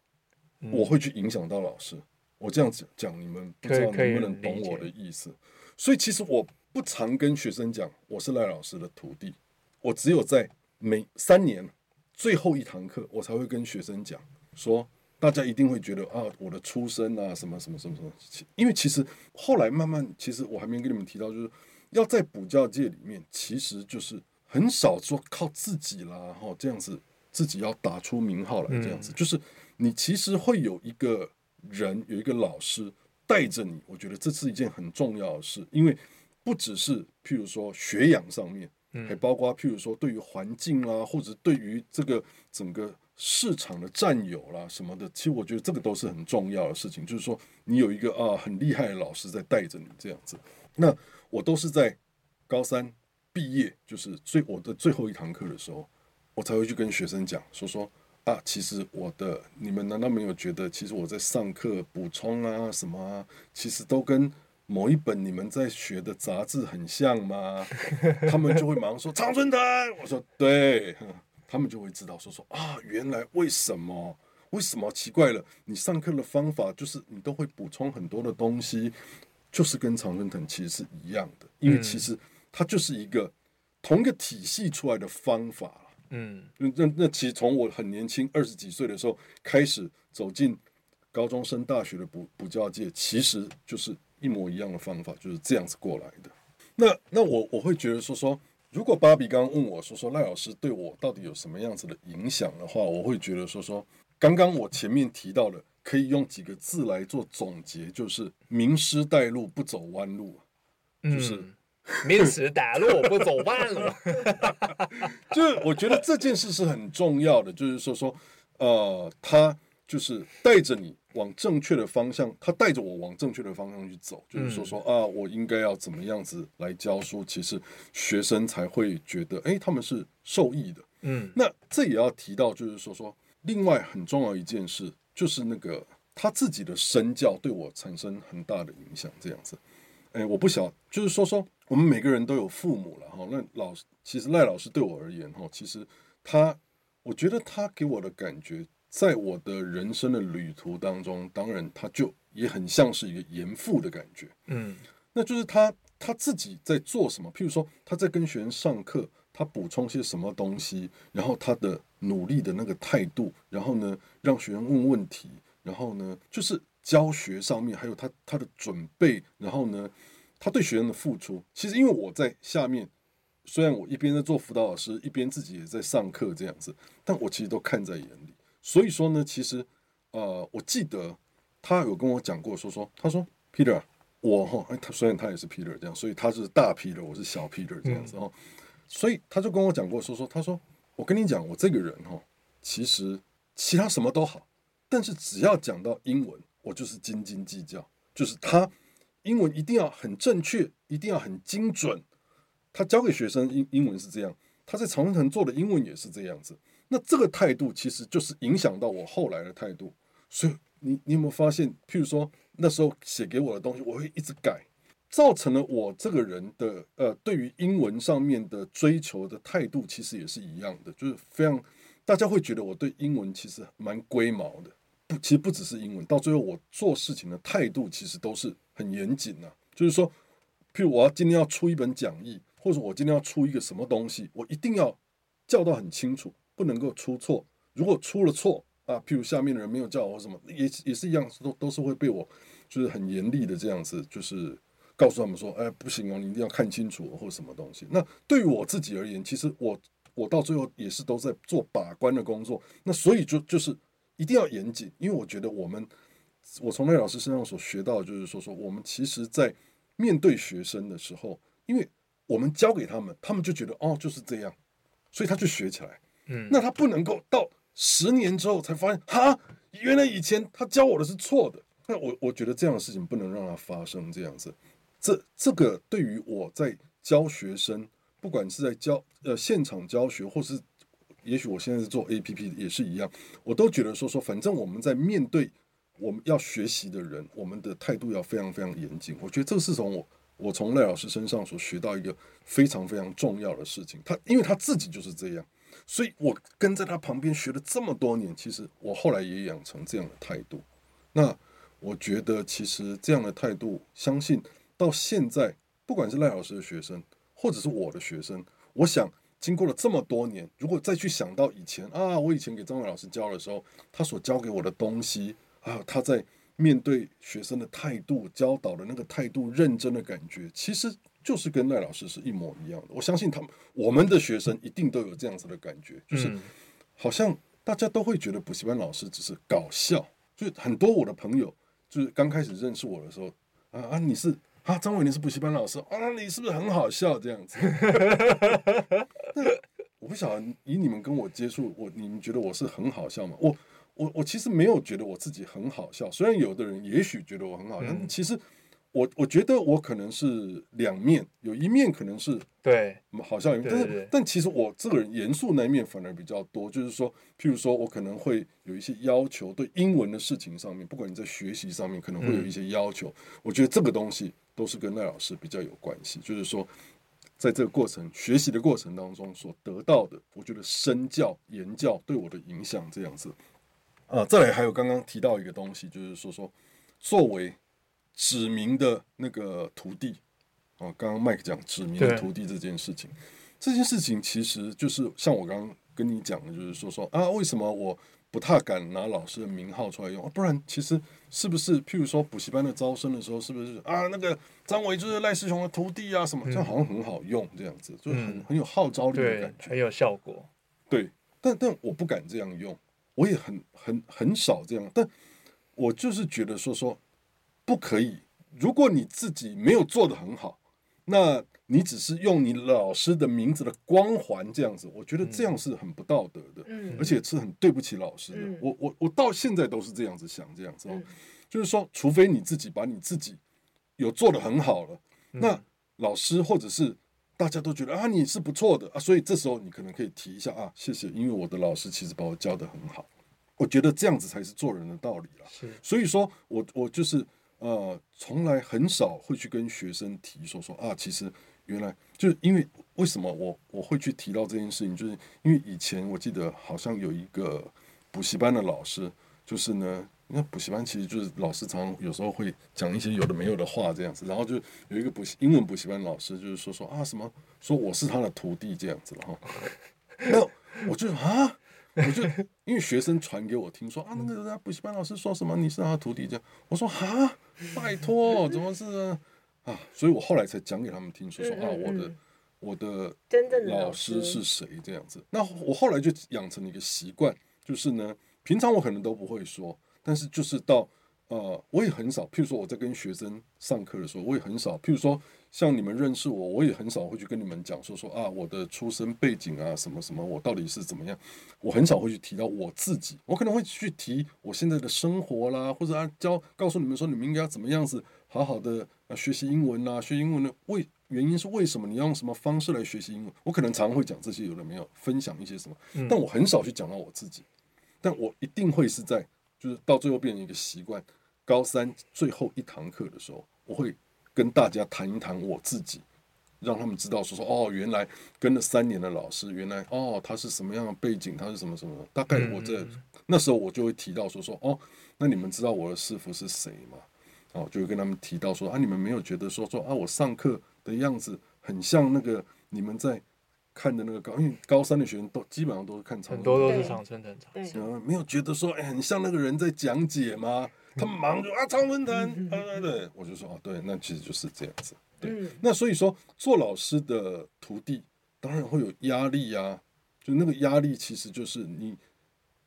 我会去影响到老师。我这样子讲，你们不知道能不能懂我的意思？所以其实我不常跟学生讲我是赖老师的徒弟。我只有在每三年最后一堂课，我才会跟学生讲说，大家一定会觉得啊，我的出身啊，什么什么什么什么。因为其实后来慢慢，其实我还没跟你们提到，就是要在补教界里面，其实就是很少说靠自己啦，哈，这样子自己要打出名号来，这样子，就是你其实会有一个人，有一个老师带着你。我觉得这是一件很重要的事，因为不只是譬如说学养上面。还包括譬如说，对于环境啦，或者对于这个整个市场的占有啦什么的，其实我觉得这个都是很重要的事情。就是说，你有一个啊很厉害的老师在带着你这样子。那我都是在高三毕业，就是最我的最后一堂课的时候，我才会去跟学生讲，说说啊，其实我的你们难道没有觉得，其实我在上课补充啊什么啊，其实都跟。某一本你们在学的杂志很像吗？他们就会马上说常春藤。我说对，他们就会知道说说啊，原来为什么？为什么奇怪了？你上课的方法就是你都会补充很多的东西，就是跟常春藤其实是一样的。因为其实它就是一个同一个体系出来的方法。嗯，那那那其实从我很年轻二十几岁的时候开始走进高中生大学的补补教界，其实就是一模一样的方法，就是这样子过来的。那那我我会觉得说说，如果芭比刚刚问我说说赖老师对我到底有什么样子的影响的话，我会觉得说说，刚刚我前面提到的，可以用几个字来做总结，就是名师带路不走弯路，就是。嗯名师带路不走弯路，就是我觉得这件事是很重要的，就是说说，呃，他就是带着你往正确的方向，他带着我往正确的方向去走，就是说说啊，我应该要怎么样子来教书，其实学生才会觉得，哎，他们是受益的。嗯，那这也要提到，就是说说，另外很重要一件事，就是那个他自己的身教对我产生很大的影响，这样子。哎，我不晓，就是说说。我们每个人都有父母了哈，那老师其实赖老师对我而言哈，其实他，我觉得他给我的感觉，在我的人生的旅途当中，当然他就也很像是一个严父的感觉，嗯，那就是他他自己在做什么，譬如说他在跟学生上课，他补充些什么东西，然后他的努力的那个态度，然后呢让学生问问题，然后呢就是教学上面还有他他的准备，然后呢。他对学生的付出，其实因为我在下面，虽然我一边在做辅导老师，一边自己也在上课这样子，但我其实都看在眼里。所以说呢，其实，呃，我记得他有跟我讲过，说说，他说，Peter，我哈，哎，他虽然他也是 Peter 这样，所以他是大 Peter，我是小 Peter 这样子哦，所以他就跟我讲过，说说，他说，我跟你讲，我这个人哈，其实其他什么都好，但是只要讲到英文，我就是斤斤计较，就是他。英文一定要很正确，一定要很精准。他教给学生英英文是这样，他在长春藤做的英文也是这样子。那这个态度其实就是影响到我后来的态度。所以你你有没有发现，譬如说那时候写给我的东西，我会一直改，造成了我这个人的呃对于英文上面的追求的态度其实也是一样的，就是非常大家会觉得我对英文其实蛮龟毛的。不，其实不只是英文，到最后我做事情的态度其实都是很严谨呐。就是说，譬如我要今天要出一本讲义，或者我今天要出一个什么东西，我一定要叫到很清楚，不能够出错。如果出了错啊，譬如下面的人没有叫我什么，也也是一样，都都是会被我就是很严厉的这样子，就是告诉他们说，哎，不行哦，你一定要看清楚或什么东西。那对于我自己而言，其实我我到最后也是都在做把关的工作。那所以就就是。一定要严谨，因为我觉得我们，我从赖老师身上所学到的就是说，说我们其实，在面对学生的时候，因为我们教给他们，他们就觉得哦就是这样，所以他就学起来。嗯，那他不能够到十年之后才发现，哈，原来以前他教我的是错的。那我我觉得这样的事情不能让它发生这样子。这这个对于我在教学生，不管是在教呃现场教学，或是也许我现在是做 APP 也是一样，我都觉得说说，反正我们在面对我们要学习的人，我们的态度要非常非常严谨。我觉得这是从我我从赖老师身上所学到一个非常非常重要的事情。他因为他自己就是这样，所以我跟在他旁边学了这么多年，其实我后来也养成这样的态度。那我觉得其实这样的态度，相信到现在，不管是赖老师的学生，或者是我的学生，我想。经过了这么多年，如果再去想到以前啊，我以前给张伟老师教的时候，他所教给我的东西啊，他在面对学生的态度、教导的那个态度、认真的感觉，其实就是跟赖老师是一模一样的。我相信他们，我们的学生一定都有这样子的感觉，就是好像大家都会觉得补习班老师只是搞笑。就很多我的朋友，就是刚开始认识我的时候，啊啊，你是。啊，张伟，你是补习班老师啊？你是不是很好笑这样子？那我不晓得，以你们跟我接触，我你们觉得我是很好笑吗？我我我其实没有觉得我自己很好笑，虽然有的人也许觉得我很好笑，嗯、其实。我我觉得我可能是两面，有一面可能是对，好像，但是但其实我这个人严肃那一面反而比较多，就是说，譬如说我可能会有一些要求，对英文的事情上面，不管你在学习上面，可能会有一些要求。嗯、我觉得这个东西都是跟赖老师比较有关系，就是说，在这个过程学习的过程当中所得到的，我觉得身教言教对我的影响这样子。啊，再来还有刚刚提到一个东西，就是说说作为。指名的那个徒弟，哦，刚刚麦克讲指名的徒弟这件事情，这件事情其实就是像我刚刚跟你讲的，就是说说啊，为什么我不太敢拿老师的名号出来用？啊、不然其实是不是，譬如说补习班的招生的时候，是不是啊？那个张伟就是赖世雄的徒弟啊，什么、嗯、这样好像很好用，这样子就是很、嗯、很有号召力的感觉，很有效果。对，但但我不敢这样用，我也很很很少这样，但我就是觉得说说不可以。如果你自己没有做得很好，那你只是用你老师的名字的光环这样子，我觉得这样是很不道德的，嗯、而且是很对不起老师的。嗯、我我我到现在都是这样子想，这样子哦，嗯、就是说，除非你自己把你自己有做得很好了，嗯、那老师或者是大家都觉得啊你是不错的啊，所以这时候你可能可以提一下啊，谢谢，因为我的老师其实把我教得很好，我觉得这样子才是做人的道理了。是，所以说我我就是。呃，从来很少会去跟学生提说说啊，其实原来就是因为为什么我我会去提到这件事情，就是因为以前我记得好像有一个补习班的老师，就是呢，那补习班其实就是老师常常有时候会讲一些有的没有的话这样子，然后就有一个补习英文补习班老师就是说说啊什么说我是他的徒弟这样子了哈，那我就啊。我就因为学生传给我听说啊，那个人家补习班老师说什么你是他徒弟这样，我说啊，拜托，怎么是啊？啊，所以我后来才讲给他们听说说啊，我的我的老师是谁这样子。那我后来就养成了一个习惯，就是呢，平常我可能都不会说，但是就是到。呃，我也很少，譬如说我在跟学生上课的时候，我也很少，譬如说像你们认识我，我也很少会去跟你们讲说说啊，我的出生背景啊，什么什么，我到底是怎么样，我很少会去提到我自己，我可能会去提我现在的生活啦，或者啊教告诉你们说你们应该要怎么样子好好的啊学习英文啦，学英文的为原因是为什么，你要用什么方式来学习英文，我可能常常会讲这些，有的没有分享一些什么，但我很少去讲到我自己，但我一定会是在就是到最后变成一个习惯。高三最后一堂课的时候，我会跟大家谈一谈我自己，让他们知道说说哦，原来跟了三年的老师，原来哦他是什么样的背景，他是什么什么。大概我在那时候我就会提到说说哦，那你们知道我的师傅是谁吗？哦，就会跟他们提到说啊，你们没有觉得说说啊，我上课的样子很像那个你们在看的那个高，因为高三的学生都基本上都是看长，很多都是长春藤长，对，没有觉得说哎，很像那个人在讲解吗？他们忙就啊，常文藤，啊对对，我就说哦，对，那其实就是这样子。对，那所以说做老师的徒弟当然会有压力啊，就那个压力其实就是你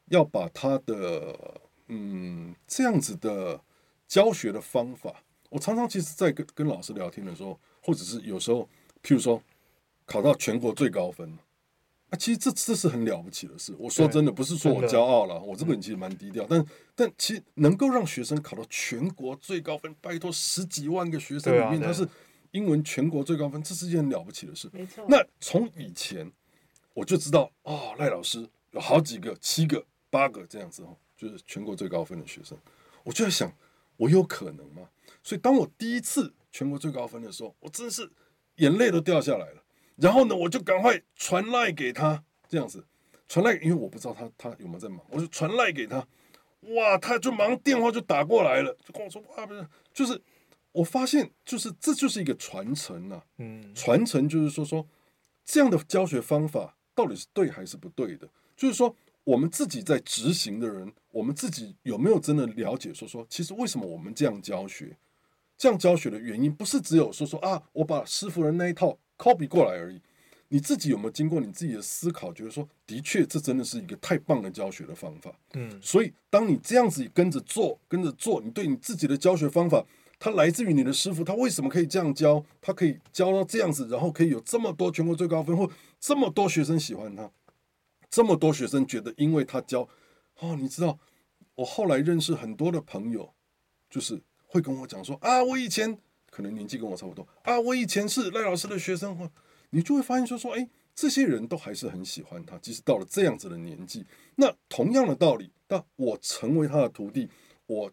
要把他的嗯这样子的教学的方法，我常常其实在跟跟老师聊天的时候，或者是有时候，譬如说考到全国最高分。啊，其实这这是很了不起的事。我说真的，不是说我骄傲了，我这个人其实蛮低调。但但其实能够让学生考到全国最高分，拜托十几万个学生里面，他是英文全国最高分，这是一件很了不起的事。没错。那从以前我就知道，哦，赖老师有好几个，七个、八个这样子哦，就是全国最高分的学生。我就在想，我有可能吗？所以当我第一次全国最高分的时候，我真是眼泪都掉下来了。然后呢，我就赶快传赖给他，这样子。传赖，因为我不知道他他有没有在忙，我就传赖给他，哇，他就忙电话就打过来了，就跟我说，哇，不是，就是我发现，就是这就是一个传承呐，嗯，传承就是说说这样的教学方法到底是对还是不对的，就是说我们自己在执行的人，我们自己有没有真的了解，说说其实为什么我们这样教学，这样教学的原因，不是只有说说啊，我把师傅的那一套。Copy 过来而已，你自己有没有经过你自己的思考，觉得说的确这真的是一个太棒的教学的方法？嗯，所以当你这样子跟着做，跟着做，你对你自己的教学方法，它来自于你的师傅，他为什么可以这样教？他可以教到这样子，然后可以有这么多全国最高分，或这么多学生喜欢他，这么多学生觉得因为他教，哦，你知道，我后来认识很多的朋友，就是会跟我讲说啊，我以前。可能年纪跟我差不多啊，我以前是赖老师的学生，你就会发现说说，哎，这些人都还是很喜欢他，即使到了这样子的年纪。那同样的道理，当我成为他的徒弟，我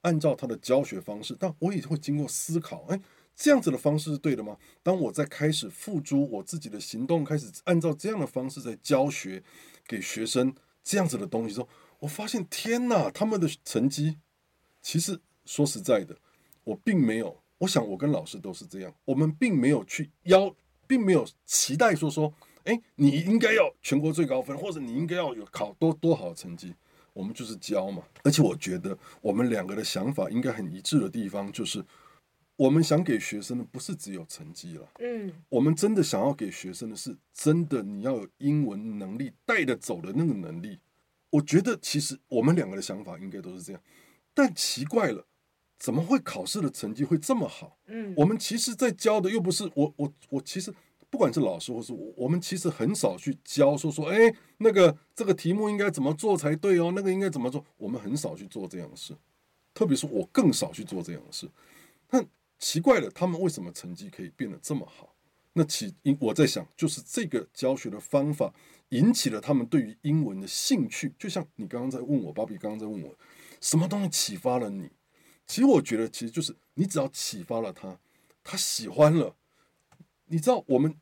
按照他的教学方式，但我也会经过思考，哎，这样子的方式是对的吗？当我在开始付诸我自己的行动，开始按照这样的方式在教学给学生这样子的东西之后，我发现天哪，他们的成绩其实说实在的，我并没有。我想我跟老师都是这样，我们并没有去要，并没有期待说说，哎，你应该要全国最高分，或者你应该要有考多多好的成绩。我们就是教嘛。而且我觉得我们两个的想法应该很一致的地方，就是我们想给学生的不是只有成绩了，嗯，我们真的想要给学生的是真的你要有英文能力带着走的那个能力。我觉得其实我们两个的想法应该都是这样，但奇怪了。怎么会考试的成绩会这么好？嗯，我们其实，在教的又不是我，我，我其实不管是老师或是我，我们其实很少去教说说，哎，那个这个题目应该怎么做才对哦，那个应该怎么做，我们很少去做这样的事，特别是我更少去做这样的事。但奇怪了，他们为什么成绩可以变得这么好？那其因我在想，就是这个教学的方法引起了他们对于英文的兴趣。就像你刚刚在问我，芭比刚刚在问我，什么东西启发了你？其实我觉得，其实就是你只要启发了他，他喜欢了。你知道我们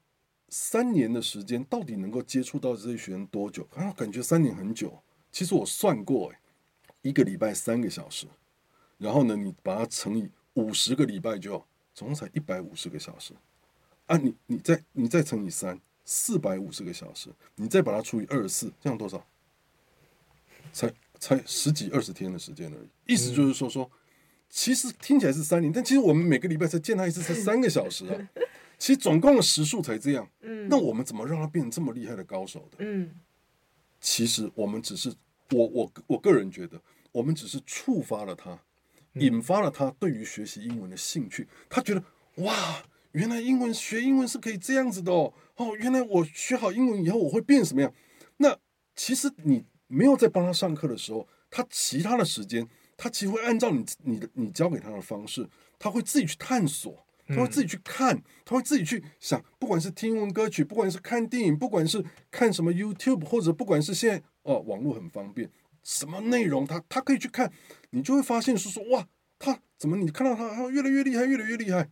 三年的时间到底能够接触到这些学生多久？啊，感觉三年很久。其实我算过，哎，一个礼拜三个小时，然后呢，你把它乘以五十个礼拜，就总共才一百五十个小时。啊，你你再你再乘以三，四百五十个小时，你再把它除以二十四，这样多少？才才十几二十天的时间而已。意思就是说说。其实听起来是三年，但其实我们每个礼拜才见他一次，才三个小时啊。其实总共的时数才这样。嗯，那我们怎么让他变成这么厉害的高手的？嗯，其实我们只是，我我我个人觉得，我们只是触发了他，引发了他对于学习英文的兴趣。他觉得哇，原来英文学英文是可以这样子的哦。哦，原来我学好英文以后我会变什么样？那其实你没有在帮他上课的时候，他其他的时间。他其实会按照你你的你教给他的方式，他会自己去探索，他会自己去看，他会自己去想，不管是听英文歌曲，不管是看电影，不管是看什么 YouTube，或者不管是现在哦网络很方便，什么内容他他可以去看，你就会发现是说哇，他怎么你看到他他越来越厉害，越来越厉害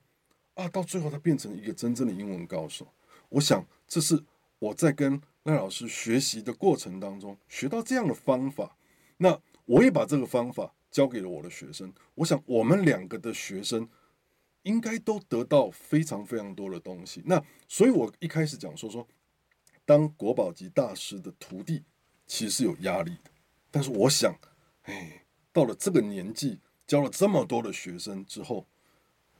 啊，到最后他变成一个真正的英文高手。我想这是我在跟赖老师学习的过程当中学到这样的方法，那我也把这个方法。交给了我的学生，我想我们两个的学生应该都得到非常非常多的东西。那所以，我一开始讲说说，当国宝级大师的徒弟其实是有压力的。但是我想，哎，到了这个年纪，教了这么多的学生之后，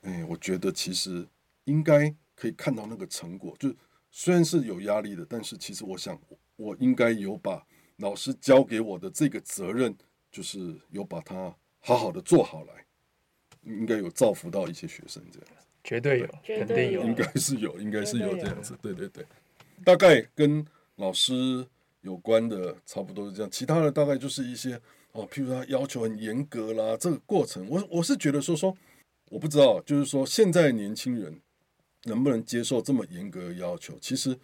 哎，我觉得其实应该可以看到那个成果。就虽然是有压力的，但是其实我想，我应该有把老师交给我的这个责任。就是有把它好好的做好来，应该有造福到一些学生这样子，绝对有，肯定有，应该是有，应该是有这样子，对对对，大概跟老师有关的差不多是这样，其他的大概就是一些哦，譬如他要求很严格啦，这个过程，我我是觉得说说，我不知道，就是说现在年轻人能不能接受这么严格的要求？其实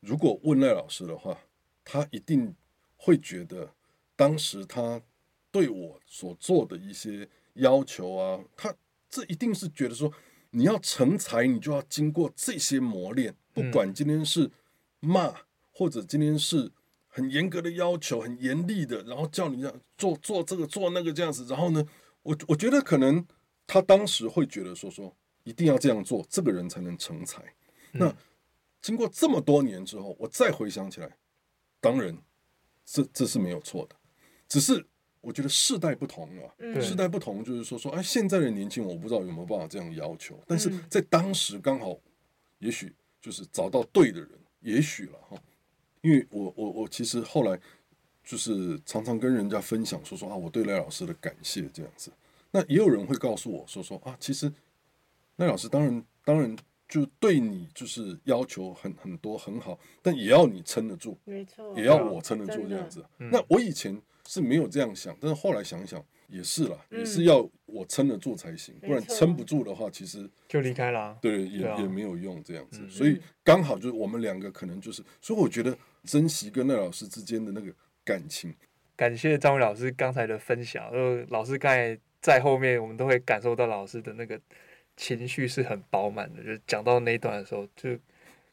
如果问赖老师的话，他一定会觉得当时他。对我所做的一些要求啊，他这一定是觉得说，你要成才，你就要经过这些磨练。不管今天是骂，或者今天是很严格的要求，很严厉的，然后叫你这样做做这个做那个这样子。然后呢，我我觉得可能他当时会觉得说说，一定要这样做，这个人才能成才。那经过这么多年之后，我再回想起来，当然这这是没有错的，只是。我觉得世代不同啊，嗯、世代不同就是说说，哎，现在的年轻人我不知道有没有办法这样要求，但是在当时刚好，也许就是找到对的人，也许了哈。因为我我我其实后来就是常常跟人家分享说说啊，我对赖老师的感谢这样子。那也有人会告诉我说说啊，其实赖老师当然当然就对你就是要求很很多很好，但也要你撑得住，没错，也要我撑得住这样子。那我以前。是没有这样想，但是后来想想也是啦，嗯、也是要我撑得住才行，不然撑不住的话，其实就离开了。对，也也没有用这样子。所以刚好就是我们两个可能就是，所以我觉得珍惜跟赖老师之间的那个感情。感谢张伟老师刚才的分享，呃，老师刚才在后面，我们都会感受到老师的那个情绪是很饱满的，就讲到那一段的时候，就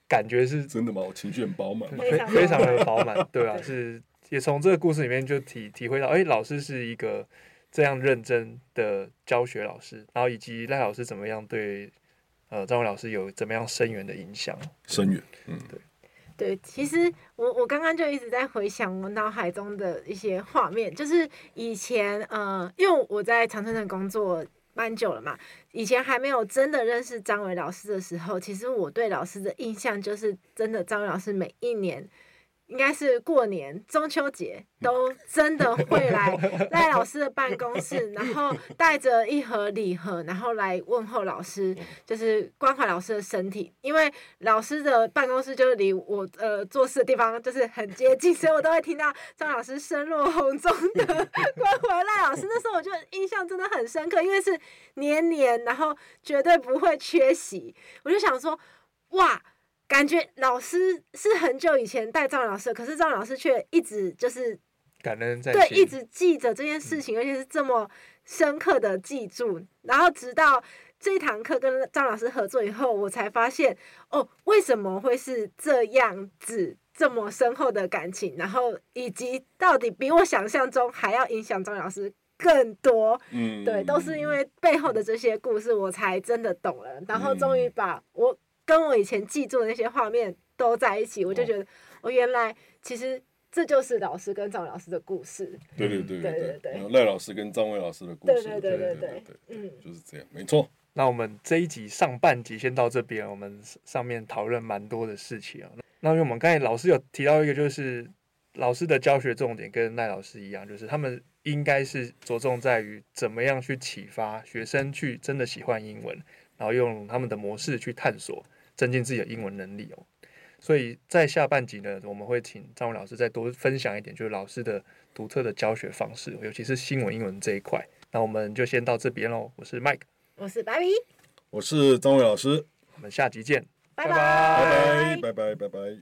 感觉是真的吗？我情绪很饱满，非常的饱满，对啊，是。也从这个故事里面就体体会到，哎，老师是一个这样认真的教学老师，然后以及赖老师怎么样对呃张伟老师有怎么样深远的影响？深远，嗯，对。对，其实我我刚刚就一直在回想我脑海中的一些画面，就是以前呃，因为我在长春的工作蛮久了嘛，以前还没有真的认识张伟老师的时候，其实我对老师的印象就是真的张伟老师每一年。应该是过年、中秋节都真的会来赖老师的办公室，然后带着一盒礼盒，然后来问候老师，就是关怀老师的身体。因为老师的办公室就是离我呃做事的地方就是很接近，所以我都会听到张老师声若洪钟的 关怀赖老师。那时候我就印象真的很深刻，因为是年年，然后绝对不会缺席。我就想说，哇！感觉老师是很久以前带赵老师，可是赵老师却一直就是感恩在对，一直记着这件事情，而且是这么深刻的记住。然后直到这堂课跟张老师合作以后，我才发现哦，为什么会是这样子这么深厚的感情？然后以及到底比我想象中还要影响张老师更多。嗯，对，都是因为背后的这些故事，我才真的懂了。然后终于把我。跟我以前记住的那些画面都在一起，我就觉得，我原来其实这就是老师跟张伟老师的故事。对对对对对对，赖老师跟张伟老师的故事。对对对对对，嗯，就是这样，没错。那我们这一集上半集先到这边，我们上面讨论蛮多的事情啊。那因为我们刚才老师有提到一个，就是老师的教学重点跟赖老师一样，就是他们应该是着重在于怎么样去启发学生去真的喜欢英文，然后用他们的模式去探索。增进自己的英文能力哦，所以在下半集呢，我们会请张文老师再多分享一点，就是老师的独特的教学方式，尤其是新闻英文这一块。那我们就先到这边喽。我是 Mike，我是 Baby，我是张伟老师，我们下集见，拜拜，拜拜，拜拜，拜拜。